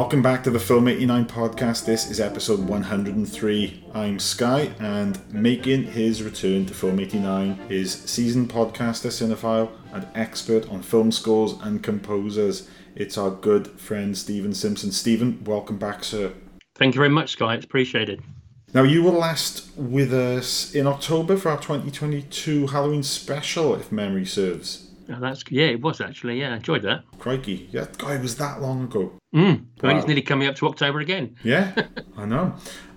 Welcome back to the Film 89 podcast. This is episode 103. I'm Skye, and making his return to Film 89 is seasoned podcaster, cinephile, and expert on film scores and composers. It's our good friend Stephen Simpson. Stephen, welcome back, sir. Thank you very much, Skye. It's appreciated. Now, you were last with us in October for our 2022 Halloween special, if memory serves. Oh, that's yeah, it was actually. Yeah, I enjoyed that. Crikey, yeah, guy, was that long ago. Mm. Wow. it's nearly coming up to October again. Yeah, I know.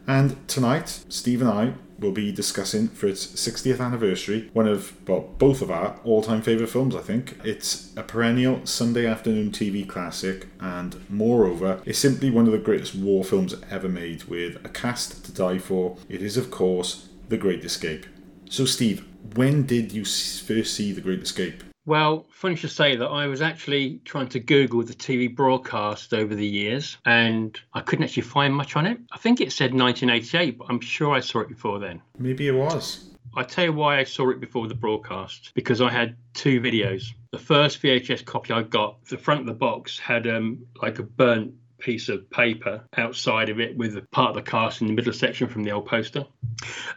And tonight, Steve and I will be discussing for its 60th anniversary one of, well, both of our all time favourite films, I think. It's a perennial Sunday afternoon TV classic, and moreover, it's simply one of the greatest war films ever made with a cast to die for. It is, of course, The Great Escape. So, Steve, when did you first see The Great Escape? Well, funny to say that I was actually trying to Google the TV broadcast over the years and I couldn't actually find much on it. I think it said 1988, but I'm sure I saw it before then. Maybe it was. I tell you why I saw it before the broadcast because I had two videos. The first VHS copy I got, the front of the box had um, like a burnt piece of paper outside of it with a part of the cast in the middle section from the old poster.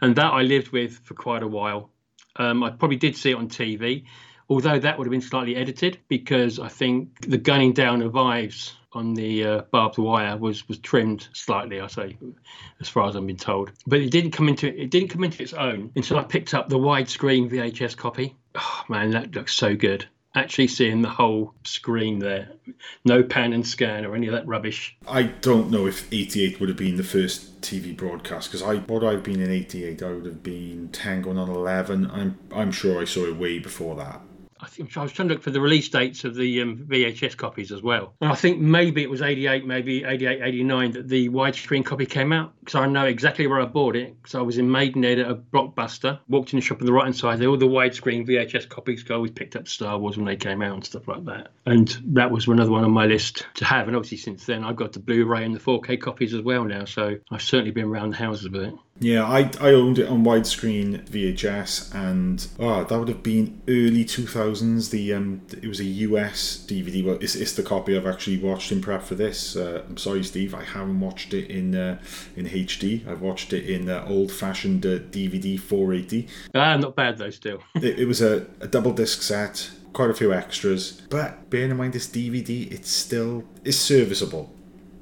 And that I lived with for quite a while. Um, I probably did see it on TV although that would have been slightly edited because I think the gunning down of Ives on the uh, barbed wire was was trimmed slightly. I say, as far as I've been told, but it didn't come into it didn't come into its own until I picked up the widescreen VHS copy. Oh man, that looks so good. Actually seeing the whole screen there, no pan and scan or any of that rubbish. I don't know if 88 would have been the first TV broadcast because I what I've been in 88 I would have been 10 going on 11 I'm I'm sure I saw it way before that I, think, I was trying to look for the release dates of the um, VHS copies as well. And I think maybe it was 88, maybe 88, 89 that the widescreen copy came out because I know exactly where I bought it. Because I was in Maidenhead at a blockbuster, walked in the shop on the right hand side, there all the widescreen VHS copies. I always picked up Star Wars when they came out and stuff like that. And that was another one on my list to have. And obviously, since then, I've got the Blu ray and the 4K copies as well now. So I've certainly been around the houses with it. Yeah, I, I owned it on widescreen VHS, and oh, that would have been early two thousands. The um, it was a US DVD. Well, it's, it's the copy I've actually watched in prep for this. Uh, I'm sorry, Steve, I haven't watched it in uh, in HD. I've watched it in uh, old fashioned uh, DVD 480. Ah, not bad though. Still, it, it was a, a double disc set, quite a few extras. But bearing in mind this DVD, it's still it's serviceable.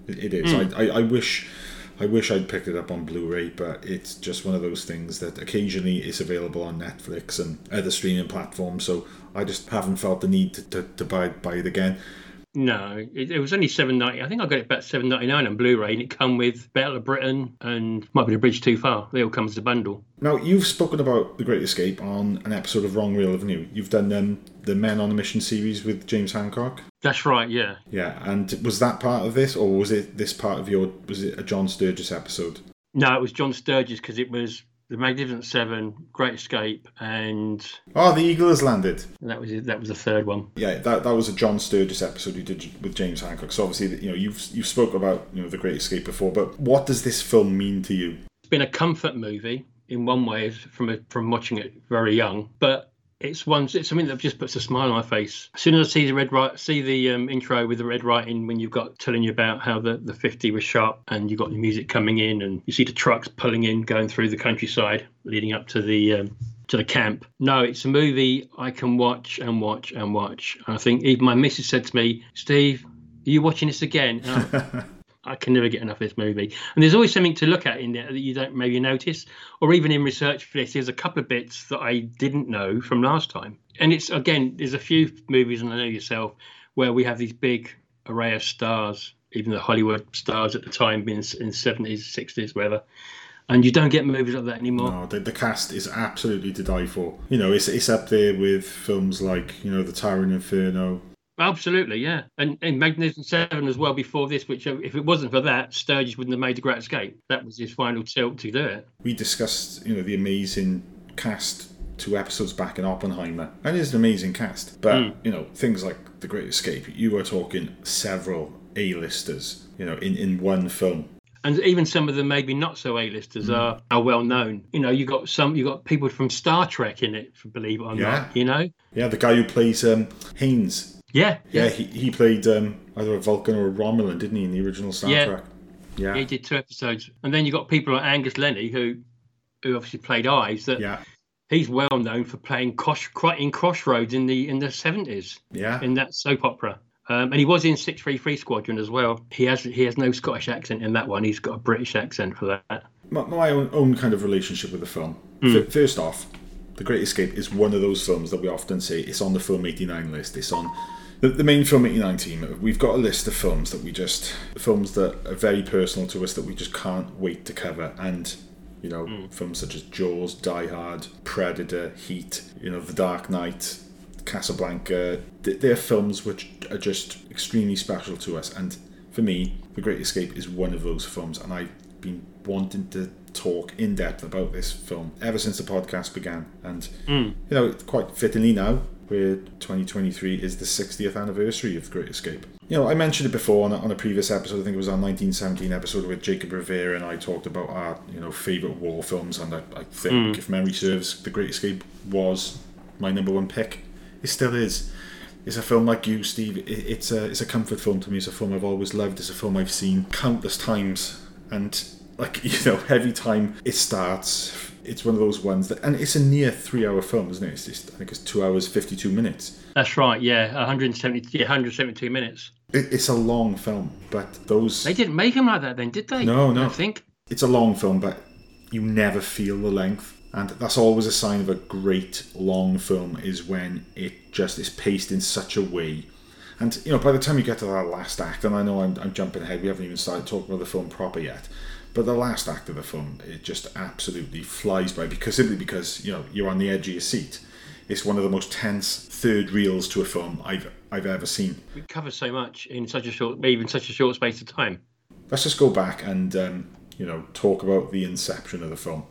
it, it is. Mm. I, I I wish I wish I'd picked it up on Blu-ray, but it's just one of those things that occasionally is available on Netflix and other streaming platforms. So I just haven't felt the need to, to, to buy buy it again. No, it, it, was only seven ninety. I think I got it about seven ninety nine on Blu-ray, and it come with Battle of Britain and might be the Bridge Too Far. They all come as a bundle. Now you've spoken about the Great Escape on an episode of Wrong Reel, haven't you? You've done um, the Men on a Mission series with James Hancock. That's right. Yeah. Yeah, and was that part of this, or was it this part of your? Was it a John Sturges episode? No, it was John Sturges because it was the Magnificent Seven, Great Escape, and oh, the Eagle has landed. And that was that was the third one. Yeah, that, that was a John Sturges episode you did with James Hancock. So obviously, you know, you've you've spoke about you know the Great Escape before, but what does this film mean to you? It's been a comfort movie in one way from a, from watching it very young, but it's one it's something that just puts a smile on my face. As soon as i see the red right see the um, intro with the red writing when you've got telling you about how the, the 50 was shot and you've got the music coming in and you see the trucks pulling in going through the countryside leading up to the um, to the camp. No it's a movie i can watch and watch and watch. And i think even my missus said to me steve are you watching this again can never get enough of this movie. And there's always something to look at in there that you don't maybe notice, or even in research for this, there's a couple of bits that I didn't know from last time. And it's again, there's a few movies, and I know yourself, where we have these big array of stars, even the Hollywood stars at the time, being in 70s, 60s, whatever. And you don't get movies like that anymore. No, the, the cast is absolutely to die for. You know, it's it's up there with films like you know, The Towering Inferno, Absolutely, yeah, and in Magnificent Seven as well before this. Which, uh, if it wasn't for that, Sturges wouldn't have made the Great Escape. That was his final tilt to do it. We discussed, you know, the amazing cast two episodes back in Oppenheimer, and it's an amazing cast. But mm. you know, things like the Great Escape, you were talking several A-listers, you know, in in one film and even some of them maybe not so A-listers mm. are, are well known. You know, you got some, you got people from Star Trek in it, believe it or yeah. not. You know, yeah, the guy who plays um, Haynes Yeah, Yeah, he, he played um, either a Vulcan or a Romulan, didn't he, in the original Star Yeah. Trek? Yeah. He did two episodes, and then you got people like Angus Lennie, who, who obviously played Ives. That Yeah. he's well known for playing Cross, in Crossroads in the in the seventies Yeah. in that soap opera. Um, and he was in Six Three Three Squadron as well. He has he has no Scottish accent in that one. He's got a British accent for that. my, my own, own kind of relationship with the film. F- First off, The Great Escape is one of those films that we often say it's on the Film 89 list. It's on the, the main Film 89 team. We've got a list of films that we just, films that are very personal to us that we just can't wait to cover. And, you know, Hmm. films such as Jaws, Die Hard, Predator, Heat, you know, The Dark Knight, Casablanca. th- They're films which are just extremely special to us. And for me, The Great Escape is one of those films. And I've been wanting to talk in depth about this film ever since the podcast began. And, you know, quite fittingly now, where 2023 is the 60th anniversary of The Great Escape. You know, I mentioned it before on a, on a previous episode. I think it was our 1917 episode with Jacob Rivera and I talked about our, you know, favourite war films. And I, I think, hmm. if memory serves, The Great Escape was my number one pick. It still is. It's a film like you, Steve. It, it's a it's a comfort film to me. It's a film I've always loved. It's a film I've seen countless times, and like you know, every time it starts, it's one of those ones that, and it's a near three-hour film, isn't it? It's just, I think it's two hours fifty-two minutes. That's right. Yeah, 170, yeah, 172 minutes. It, it's a long film, but those They didn't make him like that then, did they? No, no. I think. it's a long film, but you never feel the length. And that's always a sign of a great long film is when it just is paced in such a way. And you know, by the time you get to that last act, and I know I'm, I'm jumping ahead, we haven't even started talking about the film proper yet. But the last act of the film, it just absolutely flies by because simply because you know you're on the edge of your seat. It's one of the most tense third reels to a film I've I've ever seen. We covered so much in such a short, even such a short space of time. Let's just go back and um, you know talk about the inception of the film.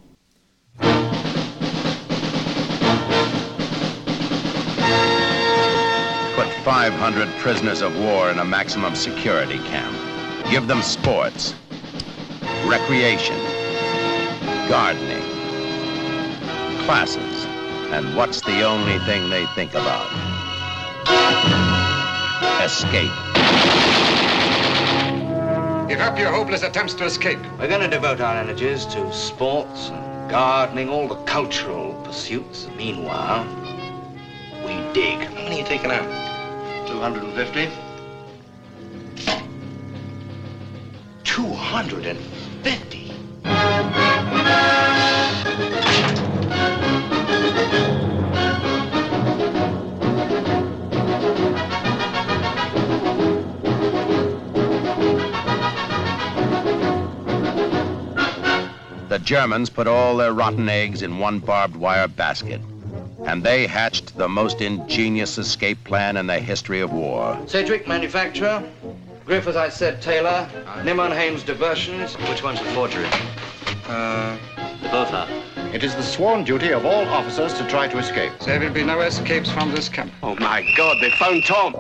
Put 500 prisoners of war in a maximum security camp. Give them sports, recreation, gardening, classes, and what's the only thing they think about? Escape. Give up your hopeless attempts to escape. We're going to devote our energies to sports and gardening, all the cultural pursuits. Meanwhile, we dig. How many are you taking out? 250. 250? The Germans put all their rotten eggs in one barbed wire basket. And they hatched the most ingenious escape plan in the history of war. Sedgwick, manufacturer. Griff, as I said, Taylor. Nimon Hames, diversions. Which one's a forgery? Uh, they both are. It is the sworn duty of all officers to try to escape. There will be no escapes from this camp. Oh my God, they found Tom.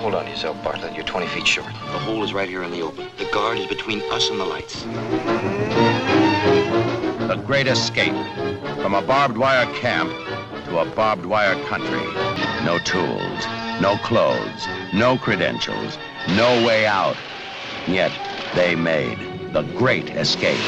Hold on to yourself, Bartlett. You're 20 feet short. The hole is right here in the open. The guard is between us and the lights. The great escape from a barbed wire camp to a barbed wire country. No tools, no clothes, no credentials, no way out. Yet they made the great escape.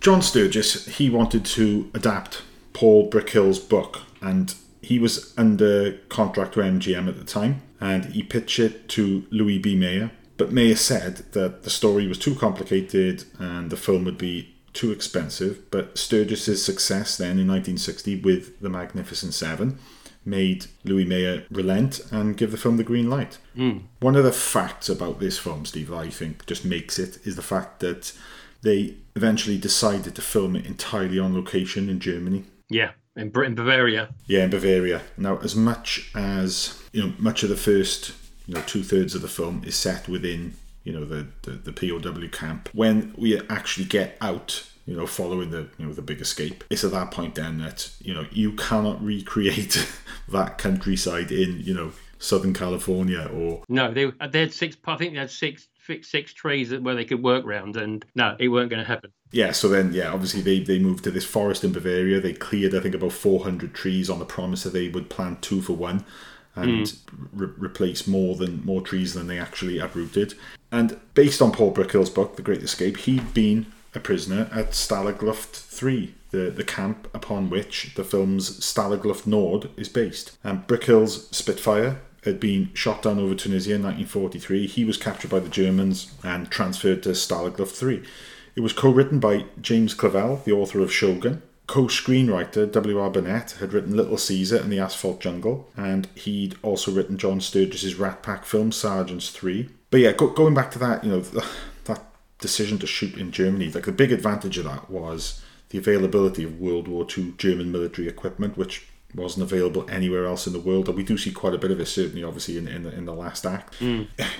John Sturges, he wanted to adapt Paul Brickhill's book, and he was under contract to MGM at the time, and he pitched it to Louis B. Mayer. But Mayer said that the story was too complicated and the film would be too expensive. But Sturges's success then in 1960 with The Magnificent Seven made Louis Mayer relent and give the film the green light. Hmm. One of the facts about this film, Steve, I think just makes it is the fact that they eventually decided to film it entirely on location in Germany. Yeah, in Britain, Bavaria. Yeah, in Bavaria. Now, as much as you know, much of the first, you know, two thirds of the film is set within, you know, the, the the POW camp. When we actually get out, you know, following the you know the big escape, it's at that point then that you know you cannot recreate that countryside in you know Southern California or No, they they had six. I think they had six six, trees that- where they could work round, and no, it weren't going to happen. yeah. So then yeah, obviously they they moved to this forest in Bavaria. They cleared I think about 400 trees on the promise that they would plant two for one. And mm. re- replace more than more trees than they actually uprooted. And based on Paul Brickhill's book, The Great Escape, he'd been a prisoner at Stalagluft 3, the, the camp upon which the film's Stalagluft Nord is based. And Brickhill's Spitfire had been shot down over Tunisia in 1943. He was captured by the Germans and transferred to Stalagluft 3. It was co written by James Clavell, the author of Shogun. Co screenwriter W.R. Burnett had written Little Caesar and the Asphalt Jungle, and he'd also written John Sturges's Rat Pack film, Sergeants 3. But yeah, go, going back to that, you know, that decision to shoot in Germany, like the big advantage of that was the availability of World War II German military equipment, which wasn't available anywhere else in the world. And we do see quite a bit of it, certainly, obviously, in, in, the, in the last act.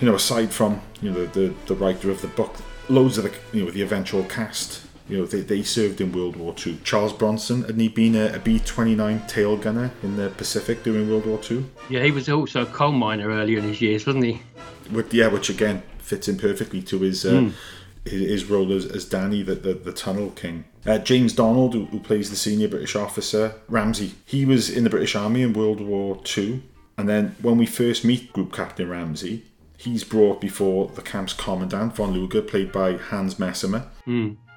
You know, aside from, you know, the, the, the writer of the book, loads of the, you know, the eventual cast, you know, they, they served in World War II. Charles Bronson, had he been a, a B-29 tail gunner in the Pacific during World War II? Yeah, he was also a coal miner earlier in his years, wasn't he? Which, yeah, which again fits in perfectly to his uh, his, his role as, as Danny, the, the, the Tunnel King. Uh, James Donald, who, who plays the senior British officer, Ramsey, he was in the British Army in World War Two, and then when we first meet Group Captain Ramsey, he's brought before the camp's commandant von Luger, played by Hans Messemer.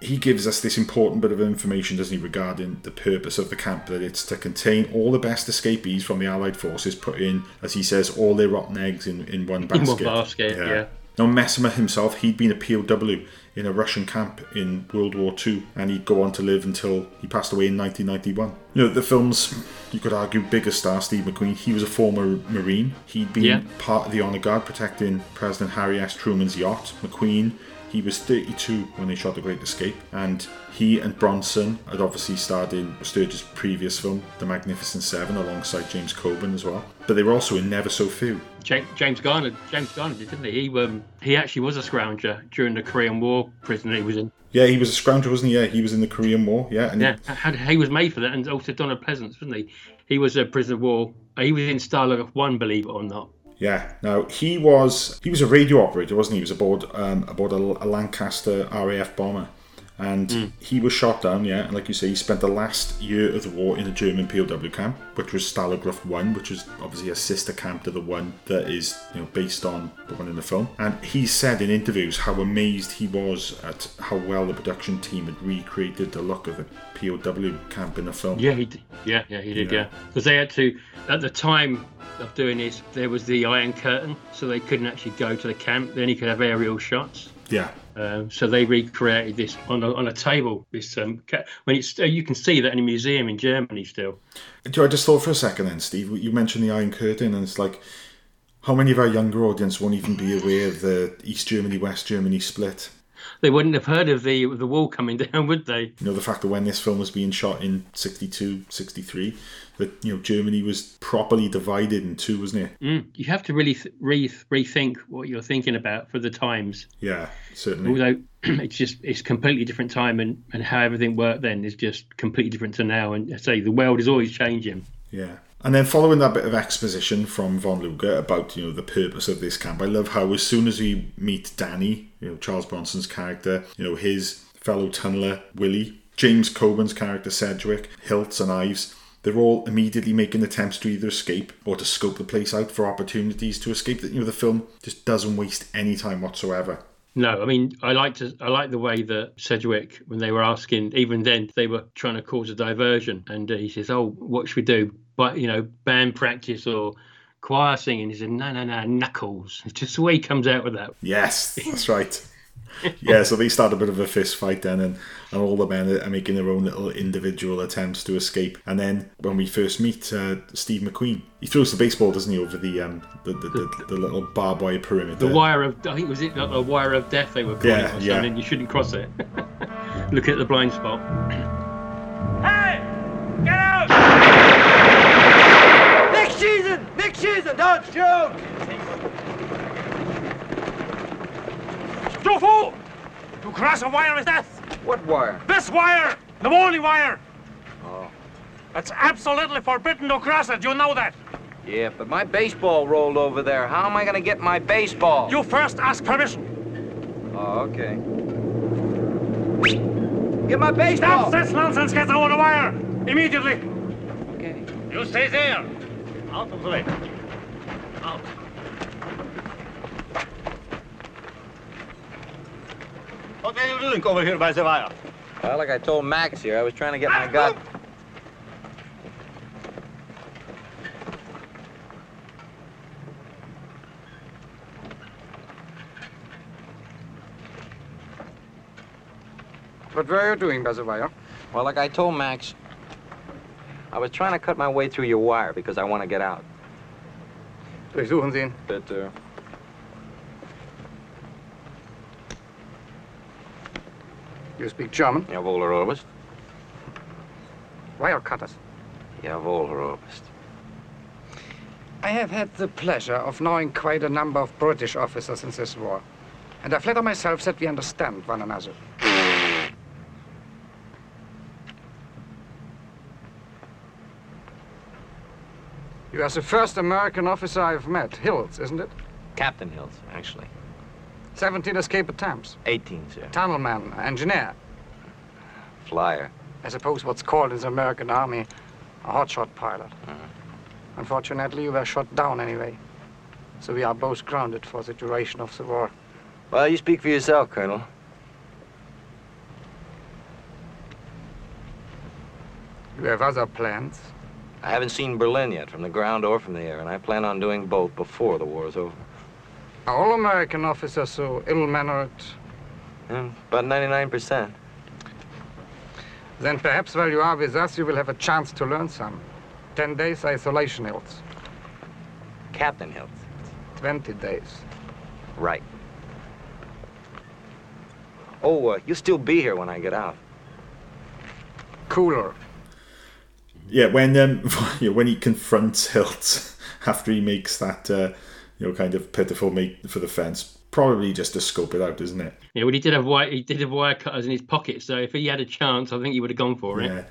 He gives us this important bit of information, doesn't he, regarding the purpose of the camp, that it's to contain all the best escapees from the Allied forces, put in, as he says, all their rotten eggs in, in one In basket. one basket, yeah. Now, Messemer himself, he'd been a POW in a Russian camp in World War II, and he'd go on to live until he passed away in 1991. You know, the film's, you could argue, biggest star, Steve McQueen, he was a former Marine. He'd been Yeah. part of the Honor Guard protecting President Harry S. Truman's yacht. McQueen, he was 32 when they shot The Great Escape, and he and Bronson had obviously starred in Sturges' previous film, The Magnificent Seven, alongside James Coburn as well. But they were also in Never So Few. Ja- James Garner, James Garner did, didn't he? He, um, he actually was a scrounger during the Korean War prison he was in. Yeah, he was a scrounger, wasn't he? Yeah, he was in the Korean War. Yeah, and Yeah, how, he was made for that, and also Donald Pleasence, wasn't he? He was a prisoner of war. He was in Stalag One, believe it or not. Yeah. Now he was he was a radio operator, wasn't he? He was aboard um, aboard a, a Lancaster RAF bomber, and hmm. he was shot down. Yeah, and like you say, he spent the last year of the war in a German POW camp, which was Stalagluft One, which is obviously a sister camp to the one that is you know based on the one in the film. And he said in interviews how amazed he was at how well the production team had recreated the look of the POW camp in the film. Yeah, he did. Yeah, yeah, he did. Yeah. Yeah, because they had to at the time of doing this, there was the Iron Curtain, so they couldn't actually go to the camp. Then he could have aerial shots. Yeah. Um, so they recreated this on a, on a table. This um, when it's uh, you can see that in a museum in Germany still. I just thought for a second then, Steve? You mentioned the Iron Curtain, and it's like, how many of our younger audience won't even be aware of the East Germany West Germany split? They wouldn't have heard of the the wall coming down, would they? You know, the fact that when this film was being shot in 62, 63, that, you know, Germany was properly divided in two, wasn't it? Mm. You have to really th- re- rethink what you're thinking about for the times. Yeah, certainly. Although it's just it's completely different time, and and how everything worked then is just completely different to now. And I say the world is always changing. Yeah. And then following that bit of exposition from Von Luger about, you know, the purpose of this camp, I love how as soon as we meet Danny, you know, Charles Bronson's character, you know, his fellow tunneler, Willie, James Coburn's character, Sedgwick, Hilts and Ives, they're all immediately making attempts to either escape or to scope the place out for opportunities to escape. That you know, the film just doesn't waste any time whatsoever. No, I mean I like to I like the way that Sedgwick when they were asking even then they were trying to cause a diversion and uh, he says oh what should we do but you know band practice or choir singing he said no no no knuckles it's just the way he comes out with that Yes, that's right. yeah, so they start a bit of a fist fight then, and, and all the men are making their own little individual attempts to escape. And then when we first meet uh, Steve McQueen, he throws the baseball, doesn't he, over the um the, the, the, the little barbed wire perimeter. the wire of I think was it a wire of death they were calling Yeah, it or yeah. you shouldn't cross it look at the blind spot Hey! Get out! Nick Season! Don't shoot! Stuffo! You cross a wire is death! What wire? This wire! The only wire! Oh. It's absolutely forbidden to cross it, you know that. Yeah, but my baseball rolled over there. How am I gonna get my baseball? You first ask permission. Oh, okay. Get my baseball! Stop this nonsense. Get over the wire. Immediately. Okay. You stay there. Out of the way. Out. What are you doing over here by the wire? Well, like I told Max here, I was trying to get my god. What were you doing by the wire? Well, like I told Max, I was trying to cut my way through your wire because I want to get out. Durchsuchen Sie ihn. Uh, You speak German? jawohl, Herr Oberst. Wire cutters. Jawohl, Herr Oberst. I have had the pleasure of knowing quite a number of British officers in this war. And I flatter myself that we understand one another. You are the first American officer I've met. Hilts, isn't it? Captain Hilts, actually. 17 escape attempts. 18, sir. Tunnelman, engineer. Flyer. I suppose what's called in the American Army a hotshot pilot. Uh-huh. Unfortunately, you were shot down anyway. So we are both grounded for the duration of the war. Well, you speak for yourself, Colonel. You have other plans. I haven't seen Berlin yet, from the ground or from the air, and I plan on doing both before the war is over. Are all American officers so ill-mannered? Hmm, about 99%. Then perhaps while you are with us, you will have a chance to learn some. Ten days isolation Hilts. Captain Hilts. Twenty days. Right. Oh, uh, you'll still be here when I get out. Cooler. Yeah, when um, when he confronts Hilt after he makes that uh, you know kind of pitiful make for the fence, probably just to scope it out, isn't it? Yeah, well, he did have wire. He did have wire cutters in his pocket, so if he had a chance, I think he would have gone for it. Yeah.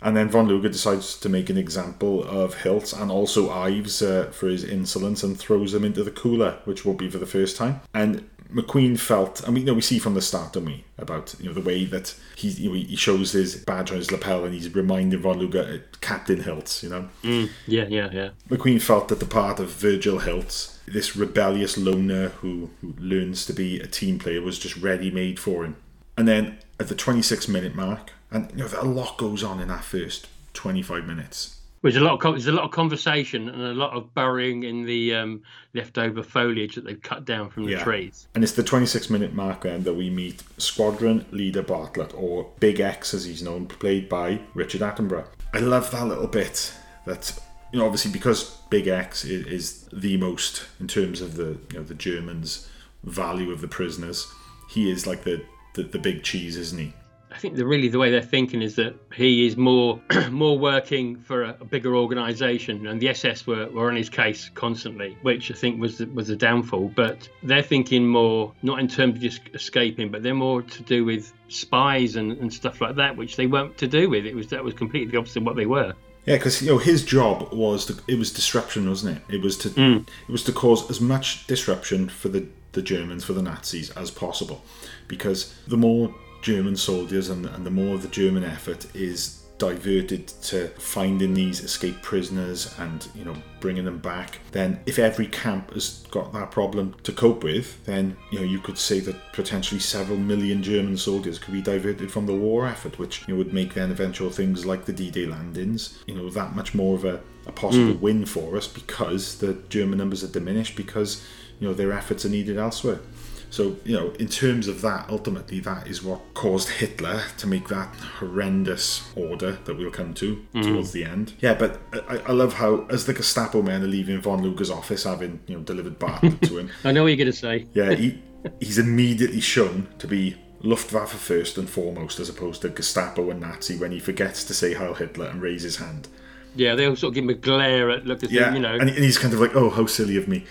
And then Von Luger decides to make an example of Hilt and also Ives uh, for his insolence and throws him into the cooler, which won't be for the first time. And McQueen felt, and we you know we see from the start, don't we, about you know the way that he you know, he shows his badge on his lapel and he's reminding Von Luger Captain Hilt, you know. Mm, yeah, yeah, yeah. McQueen felt that the part of Virgil Hilt, this rebellious loner who, who learns to be a team player, was just ready made for him. And then at the 26 minute mark, and you know a lot goes on in that first 25 minutes. There's a lot of there's a lot of conversation and a lot of burying in the um, leftover foliage that they've cut down from the Yeah. trees. And it's the 26 minute mark then that we meet Squadron Leader Bartlett, or Big X as he's known, played by Richard Attenborough. I love that little bit that, you know, obviously because Big X is, is the most in terms of the, you know, the Germans' value of the prisoners. He is like the, the, the big cheese, isn't he? I think the really the way they're thinking is that he is more more working for a, a bigger organisation, and the SS were, were on his case constantly, which I think was the, was a downfall. But they're thinking more not in terms of just escaping, but they're more to do with spies and, and stuff like that, which they weren't to do with. It was that was completely the opposite of what they were. Yeah, because you know his job was to, it was disruption, wasn't it? It was to mm. it was to cause as much disruption for the the Germans for the Nazis as possible, because the more German soldiers and, and the more of the German effort is diverted to finding these escaped prisoners and you know bringing them back then if every camp has got that problem to cope with then you know you could say that potentially several million german soldiers could be diverted from the war effort which you know, would make then eventual things like the d-day landings you know that much more of a, a possible hmm. win for us because the german numbers are diminished because you know their efforts are needed elsewhere so, you know, in terms of that, ultimately, that is what caused Hitler to make that horrendous order that we'll come to mm. towards the end. Yeah, but I, I love how, as the Gestapo men are leaving von Luger's office, having, you know, delivered Bartlett to him, I know what you're going to say. yeah, he, he's immediately shown to be Luftwaffe first and foremost, as opposed to Gestapo and Nazi when he forgets to say Heil Hitler and raise his hand. Yeah, they all sort of give him a glare at look as Yeah, you know. and he's kind of like, oh, how silly of me.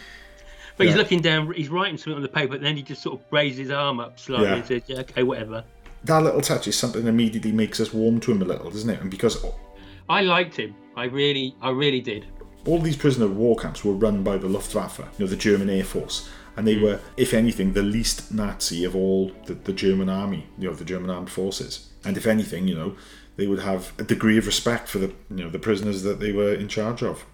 But he's looking down, he's writing something on the paper, and then he just sort of raises his arm up slightly Yeah. and says, yeah, okay, whatever. That little touch is something that immediately makes us warm to him a little, doesn't it? And because I liked him. I really, I really did. all these prisoner of war camps were run by the Luftwaffe, you know, the German Air Force. And they mm. were, if anything, the least Nazi of all the, the German army, you know, the German armed forces. And if anything, you know, they would have a degree of respect for the, you know, the prisoners that they were in charge of.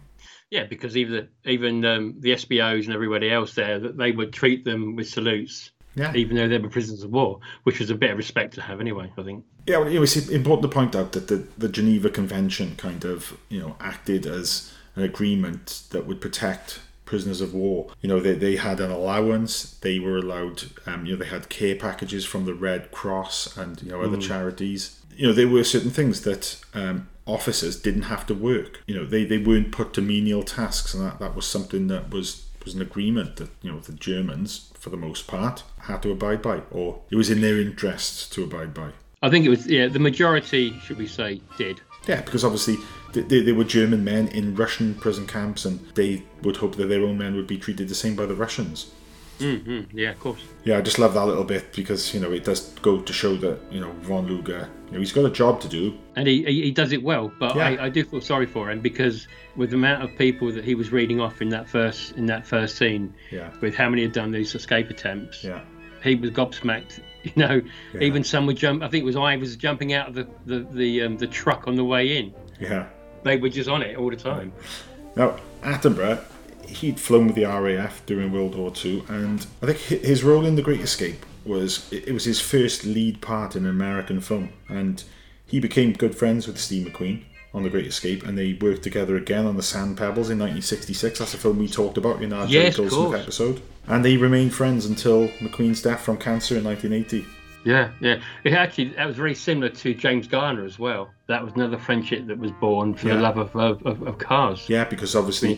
Yeah, because even even um, the SBOs and everybody else there, that they would treat them with salutes, Yeah. even though they were prisoners of war, which was a bit of respect to have anyway. I think. Yeah, well, it was important to point out that the, the Geneva Convention kind of, you know, acted as an agreement that would protect prisoners of war. You know, they, they had an allowance. They were allowed, um, you know, they had care packages from the Red Cross and you know other charities. You know, there were certain things that um, officers didn't have to work. You know, they, they weren't put to menial tasks, and that, that was something that was was an agreement that you know the Germans, for the most part, had to abide by, or it was in their interest to abide by. I think it was yeah the majority, should we say, did. Yeah, because obviously they, they were German men in Russian prison camps, and they would hope that their own men would be treated the same by the Russians. Hmm Yeah, of course. Yeah, I just love that little bit because you know it does go to show that you know von Luger, you know, he's got a job to do. and he, he he does it well. But Yeah. I, I do feel sorry for him because with the amount of people that he was reading off in that first in that first scene, Yeah. with how many had done these escape attempts, Yeah, he was gobsmacked. You know, Yeah. even some would jump. I think it was I was jumping out of the the the, um, the truck on the way in. yeah. They were just on it all the time. Now Attenborough, he'd flown with the RAF during World War Two, and I think his role in The Great Escape was it it was his first lead part in an American film, and he became good friends with Steve McQueen on The Great Escape, and they worked together again on The Sand Pebbles in 1966. That's a film we talked about in our Yes, Jerry Goldsmith episode, and they remained friends until McQueen's death from cancer in 1980. Yeah, yeah. It actually that was very similar to James Garner as well. That was another friendship that was born for Yeah. the love of of, of, cars. Yeah, because obviously,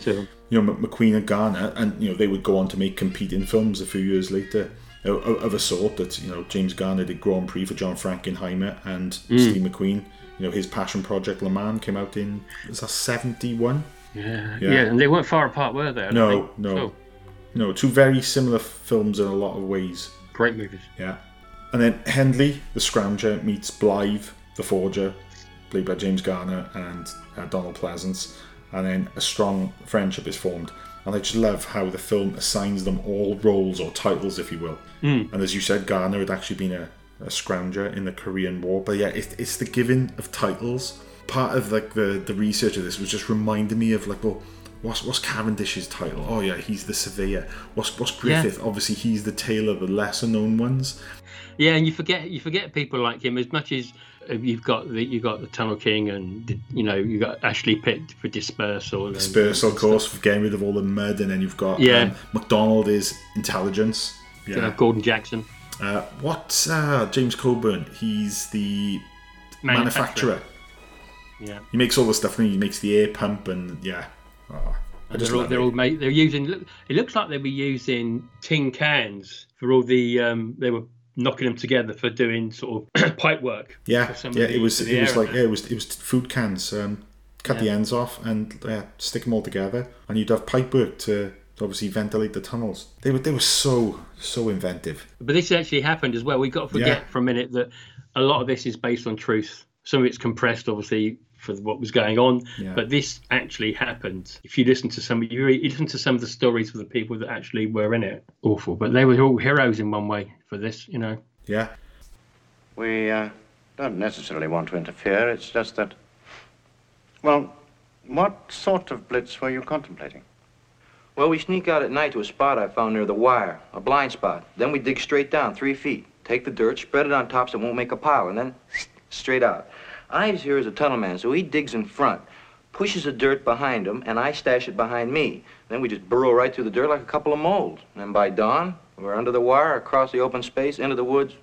you know, McQueen and Garner, and you know, they would go on to make competing films a few years later of, of a sort that you know James Garner did Grand Prix for John Frankenheimer, and Mm. Steve McQueen, you know, his passion project Le Mans came out in was that seventy one? Yeah, Yeah. yeah, and they weren't far apart, were they? No, no. So, No, two very similar films in a lot of ways. great movies. Yeah, and then Hendley, the Scrounger, meets Blythe, the Forger, played by James Garner and uh, Donald Pleasence, and then a strong friendship is formed. And I just love how the film assigns them all roles or titles, if you will. Hmm. And as you said, Garner had actually been a, a Scrounger in the Korean War. But yeah, it, it's the giving of titles. Part of like the the research of this was just reminding me of like, well, what's what's Cavendish's title? Oh yeah, he's the Surveyor. What's what's Yeah. Griffith? Obviously, he's the tailor, the lesser known ones. Yeah, and you forget you forget people like him as much as uh, you've got the you got the Tunnel King and you know you got Ashley Pitt for Dispersal. and- Dispersal, of course, for getting rid of all the mud, and then you've got Yeah. um, McDonald is intelligence. Yeah. Gordon Jackson, Uh, what's uh, James Coburn? He's the manufacturer. Yeah, He makes all the stuff, and he makes the air pump, and yeah. Oh, I and just they're all, they're all made. They're using. look- It looks like they were using tin cans for all the. Um, they were knocking them together for doing sort of pipe work. Yeah, yeah. It was it was like yeah, it was it was food cans. Um, cut the ends off and uh, stick them all together, and you'd have pipe work to obviously ventilate the tunnels. They were they were so so inventive. But this actually happened as well. We've got to forget Yeah. for a minute that a lot of this is based on truth. Some of it's compressed, obviously, for what was going on. Yeah. But this actually happened. If you listen to some, you, listen to some of the stories of the people that actually were in it. Awful, but they were all heroes in one way for this. You know. Yeah, We uh, don't necessarily want to interfere. It's just that. Well, what sort of blitz were you contemplating? Well, we sneak out at night to a spot I found near the wire, a blind spot. Then we dig straight down, three feet. Take the dirt, spread it on top so it won't make a pile, and then straight out. Ives here is a tunnel man, so he digs in front, pushes the dirt behind him, and I stash it behind me. Then we just burrow right through the dirt like a couple of moles. And then by dawn, we're under the wire, across the open space, into the woods,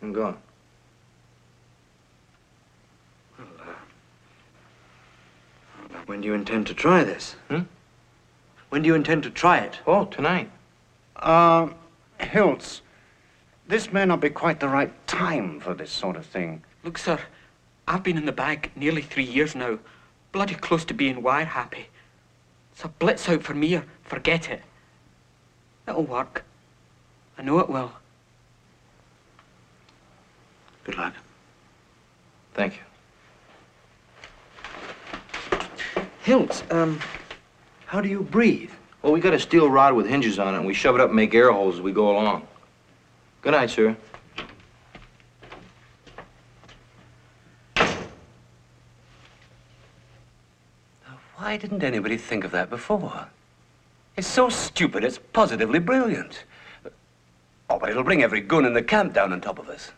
and gone. When do you intend to try this? Hmm? When do you intend to try it? Oh, tonight. Uh, Hilts, this may not be quite the right time for this sort of thing. Look, sir, I've been in the bag nearly three years now. Bloody close to being wire happy. It's a blitz out for me or forget it. It'll work. I know it will. Good luck. Thank you. Hilt, um, How do you breathe? Well, we got a steel rod with hinges on it, and we shove it up and make air holes as we go along. Good night, sir. Why didn't anybody think of that before? It's so stupid, it's positively brilliant. Oh, but it'll bring every goon in the camp down on top of us.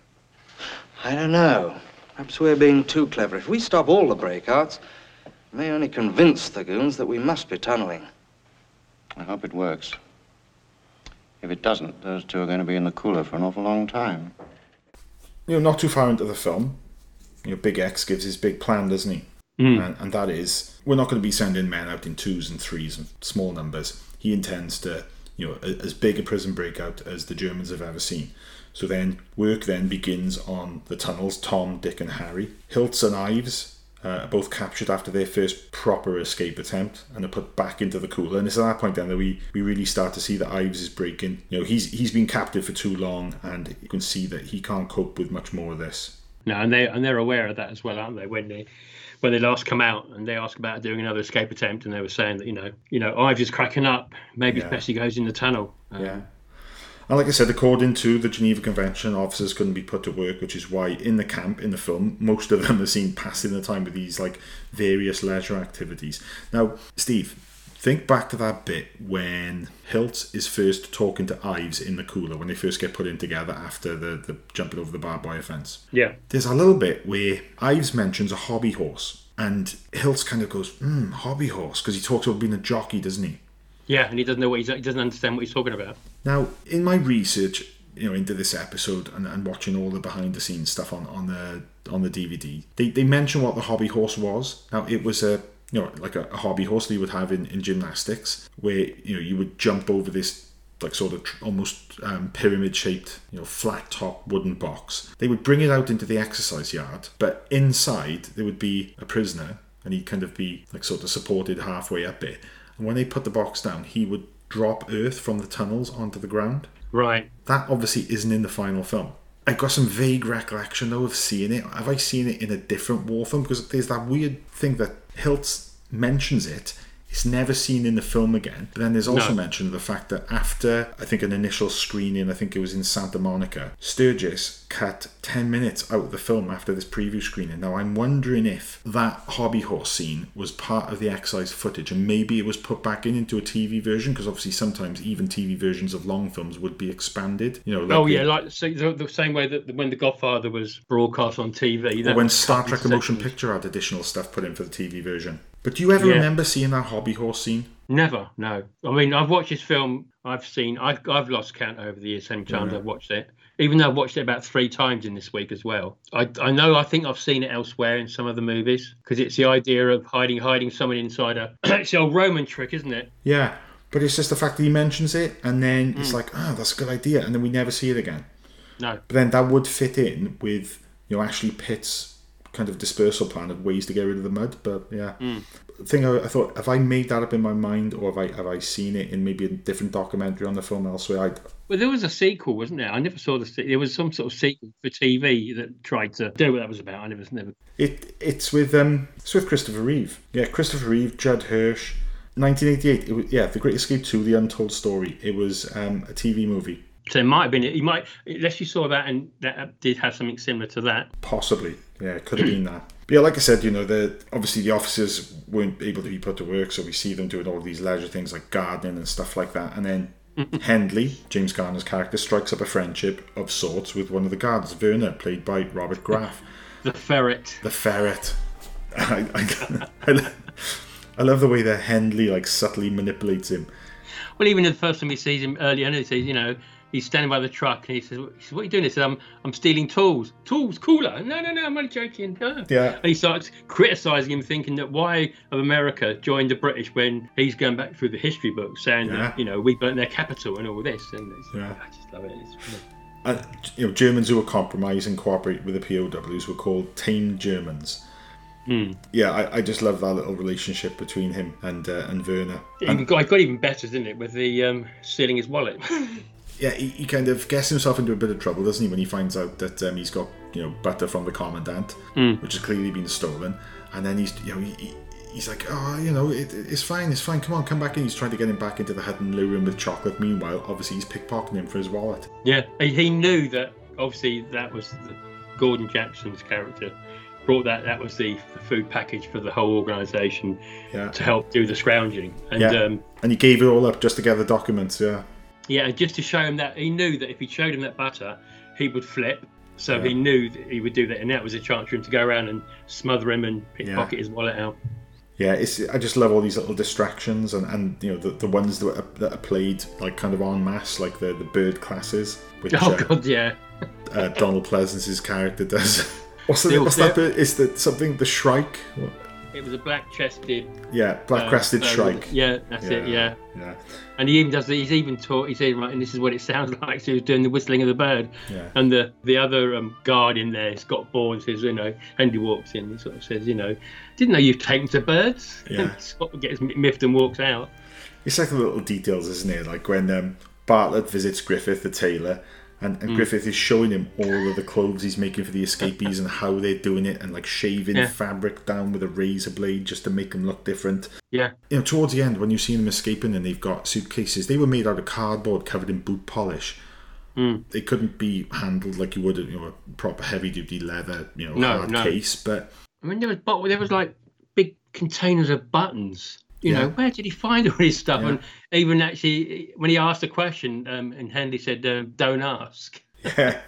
I don't know. Perhaps we're being too clever. If we stop all the breakouts, it may only convince the goons that we must be tunneling. I hope it works. If it doesn't, those two are going to be in the cooler for an awful long time. You're not too far into the film, Your Big X gives his big plan, doesn't he? Mm. And, and that is, we're not going to be sending men out in twos and threes and small numbers. He intends to, you know, as big a prison breakout as the Germans have ever seen. So then, work then begins on the tunnels. Tom, Dick, and Harry. Hilts and Ives uh, are both captured after their first proper escape attempt and are put back into the cooler. And it's at that point then that we, we really start to see that Ives is breaking. You know, he's he's been captive for too long, and you can see that he can't cope with much more of this. No, and they and they're aware of that as well, aren't they? When they when they last come out and they ask about doing another escape attempt, and they were saying that you know you know Ives is cracking up. Maybe Yeah. it's best he goes in the tunnel. Um, Yeah. And like I said, according to the Geneva Convention, officers couldn't be put to work, which is why in the camp, in the film, most of them are seen passing the time with these like various leisure activities. Now, Steve, think back to that bit when Hilt is first talking to Ives in the cooler when they first get put in together after the, the jumping over the barbed wire fence. Yeah. There's a little bit where Ives mentions a hobby horse, and Hilt kind of goes, hmm, hobby horse, because he talks about being a jockey, doesn't he? Yeah, and he doesn't know what he's he doesn't understand what he's talking about. Now, in my research, you know, into this episode and, and watching all the behind the scenes stuff on, on the on the DVD, they, they mention what the hobby horse was. Now, it was a you know like a, a hobby horse that you would have in, in gymnastics, where you know you would jump over this like sort of tr- almost um, pyramid shaped, you know, flat top wooden box. They would bring it out into the exercise yard, but inside there would be a prisoner, and he'd kind of be like sort of supported halfway up it. And when they put the box down, he would drop earth from the tunnels onto the ground. Right. That obviously isn't in the final film. I've got some vague recollection though of seeing it. Have I seen it in a different war film? Because there's that weird thing that Hilt mentions it. It's never seen in the film again. But then there's also No. mention of the fact that after I think an initial screening, I think it was in Santa Monica, Sturges cut 10 minutes out of the film after this preview screening. Now I'm wondering if that hobby horse scene was part of the excise footage and maybe it was put back in into a TV version because obviously sometimes even TV versions of long films would be expanded. You know, oh, like oh the- yeah, like so the, the same way that when The Godfather was broadcast on TV. when Star Trek: The Motion. Picture had additional stuff put in for the TV version. But do you ever Yeah. remember seeing that hobby horse scene? Never, no. I mean, I've watched this film. I've seen. I've, I've lost count over the years how many times Yeah. I've watched it. Even though I've watched it about three times in this week as well. I, I know. I think I've seen it elsewhere in some of the movies because it's the idea of hiding hiding someone inside a. it's the old Roman trick, isn't it? Yeah, but it's just the fact that he mentions it, and then it's like, ah, that's a good idea, and then we never see it again. No. But then that would fit in with you know Ashley Pitt's kind of dispersal plan of ways to get rid of the mud. But yeah, Mm. the thing I, I thought, have I made that up in my mind, or have I have I seen it in maybe a different documentary on the film elsewhere? I, Well, there was a sequel, wasn't there? I never saw the. se- There was some sort of sequel for TV that tried to do what that was about. I never, never. It it's with um it's with Christopher Reeve. Yeah, Christopher Reeve, Judd Hirsch, 1988. It was, yeah, The Great Escape 2, The Untold Story. It was um, a TV movie, So it might have been. You might, unless you saw that and that did have something similar to that. possibly. Yeah, it could have been that. But yeah, like I said, you know, the obviously the officers weren't able to be put to work, so we see them doing all these leisure things like gardening and stuff like that. And then Hendley, James Garner's character, strikes up a friendship of sorts with one of the guards, Werner, played by Robert Graf. The ferret. The ferret. I, I, I, I love the way that Hendley like subtly manipulates him. Well, even the first time he sees him early on, he says, you know, he's standing by the truck and he says, he says "What are you doing?" He says, "I'm, I'm stealing tools. Tools, cooler. No, no, no, I'm only joking." No. Yeah. And he starts criticising him, thinking that why of America joined the British when he's going back through the history books, saying Yeah. that you know we burnt their capital and all this. And it's, Yeah. I just love it. It's, Uh, you know, Germans who were compromised and cooperate with the POWs were called tame Germans. Hmm. Yeah, I, I just love that little relationship between him and uh, and Werner. It got, it got even better, didn't it, with the um, stealing his wallet? yeah, he, he kind of gets himself into a bit of trouble, doesn't he, when he finds out that um, he's got you know butter from the commandant, Mm. which has clearly been stolen, and then he's you know he, he- he's like, oh, you know, it, it's fine, it's fine. Come on, come back in. He's trying to get him back into the hut and lure him with chocolate. Meanwhile, obviously, he's pickpocketing him for his wallet. Yeah, he he knew that obviously that was the, Gordon Jackson's character. Brought that that was the, the food package for the whole organisation Yeah. to help do the scrounging. And yeah. um, and he gave it all up just to get the documents. Yeah. Yeah, and just to show him that he knew that if he showed him that butter, he would flip. So Yeah. he knew that he would do that, and that was a chance for him to go around and smother him and pickpocket his wallet out. Yeah, it's I just love all these little distractions and, and you know the, the ones that are, that are played like kind of en masse, like the the bird classes, which Oh uh, God, yeah. uh, Donald Pleasence's character does. What's the what's that bit? Is that something the Shrike? What- It was a black-chested. Yeah, black-crested uh, uh, shrike. Yeah, that's it. Yeah. Yeah. And he even does. He's even taught. He's even "Right, and this is what it sounds like." So he was doing the whistling of the bird. Yeah. And the the other um, guard in there, Scott Bourne, says, "You know," Andy walks in. He sort of says, "You know, didn't know you've taken to birds." Yeah. And Scott gets miffed and walks out. It's like the little details, isn't it? Like when um, Bartlett visits Griffith, the tailor, and, and Mm. Griffith is showing him all of the clothes he's making for the escapees and how they're doing it, and like shaving Yeah. fabric down with a razor blade just to make them look different. Yeah. You know, towards the end, when you see them escaping and they've got suitcases, they were made out of cardboard covered in boot polish. Mm. They couldn't be handled like you would, you know, a proper heavy duty leather, you know, No, hard no. case. But I mean, there was but there was like big containers of buttons. You know, where did he find all this stuff? Yeah. And even actually, when he asked a question, um, and Hendley said, um, "Don't ask." yeah,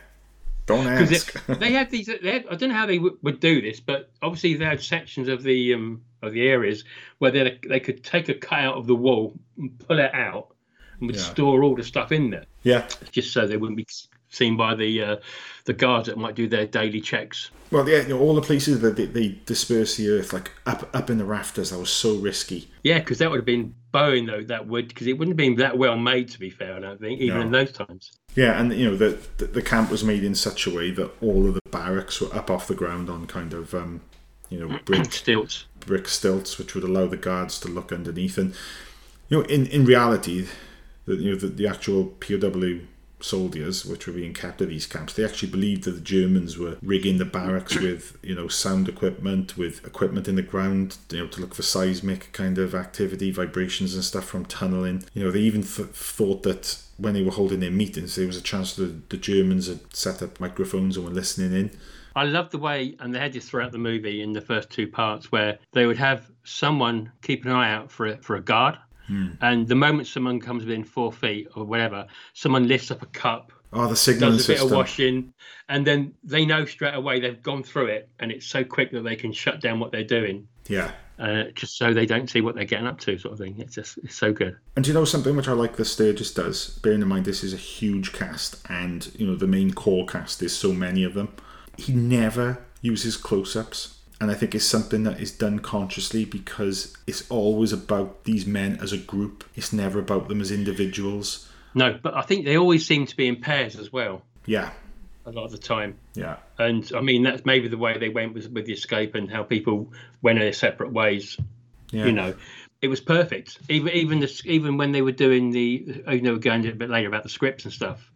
don't Because ask. they had these. They had, I don't know how they w- would do this, but obviously they had sections of the um, of the areas where they they could take a cut out of the wall and pull it out, and would Yeah. store all the stuff in there, yeah. just so they wouldn't be seen by the uh, the guards that might do their daily checks. Well, yeah, you know, all the places that they, they disperse the earth, like up up in the rafters, that was so risky. Yeah, because that would have been Boeing though. That would because it wouldn't have been that well made. To be fair, I don't think even No. in those times. Yeah, and you know the, the the camp was made in such a way that all of the barracks were up off the ground on kind of um, you know brick Stilts. brick stilts, which would allow the guards to look underneath. And you know, in in reality, the you know the, the actual POW soldiers, which were being kept at these camps, they actually believed that the Germans were rigging the barracks with you know sound equipment, with equipment in the ground, you know, to look for seismic kind of activity, vibrations and stuff from tunneling. You know, they even th- thought that when they were holding their meetings, there was a chance that the Germans had set up microphones and were listening in. I love the way, and they had this throughout the movie in the first two parts, where they would have someone keep an eye out for a, for a guard, Hmm. and the moment someone comes within four feet or whatever, someone lifts up a cup, Oh, the signaling does a bit of washing, and then they know straight away they've gone through it, and it's so quick that they can shut down what they're doing, Yeah. uh, just so they don't see what they're getting up to, sort of thing. It's just it's so good. And do you know something which I like that Sturges does? Bearing in mind this is a huge cast, and you know the main core cast is so many of them. He never uses close-ups, and I think it's something that is done consciously because it's always about these men as a group. It's never about them as individuals. No, but I think they always seem to be in pairs as well Yeah, a lot of the time. yeah, And I mean, that's maybe the way they went with, with the escape and how people went their separate ways. yeah. You know, it was perfect. Even even the, even when they were doing the, you know, going a bit later about the scripts and stuff.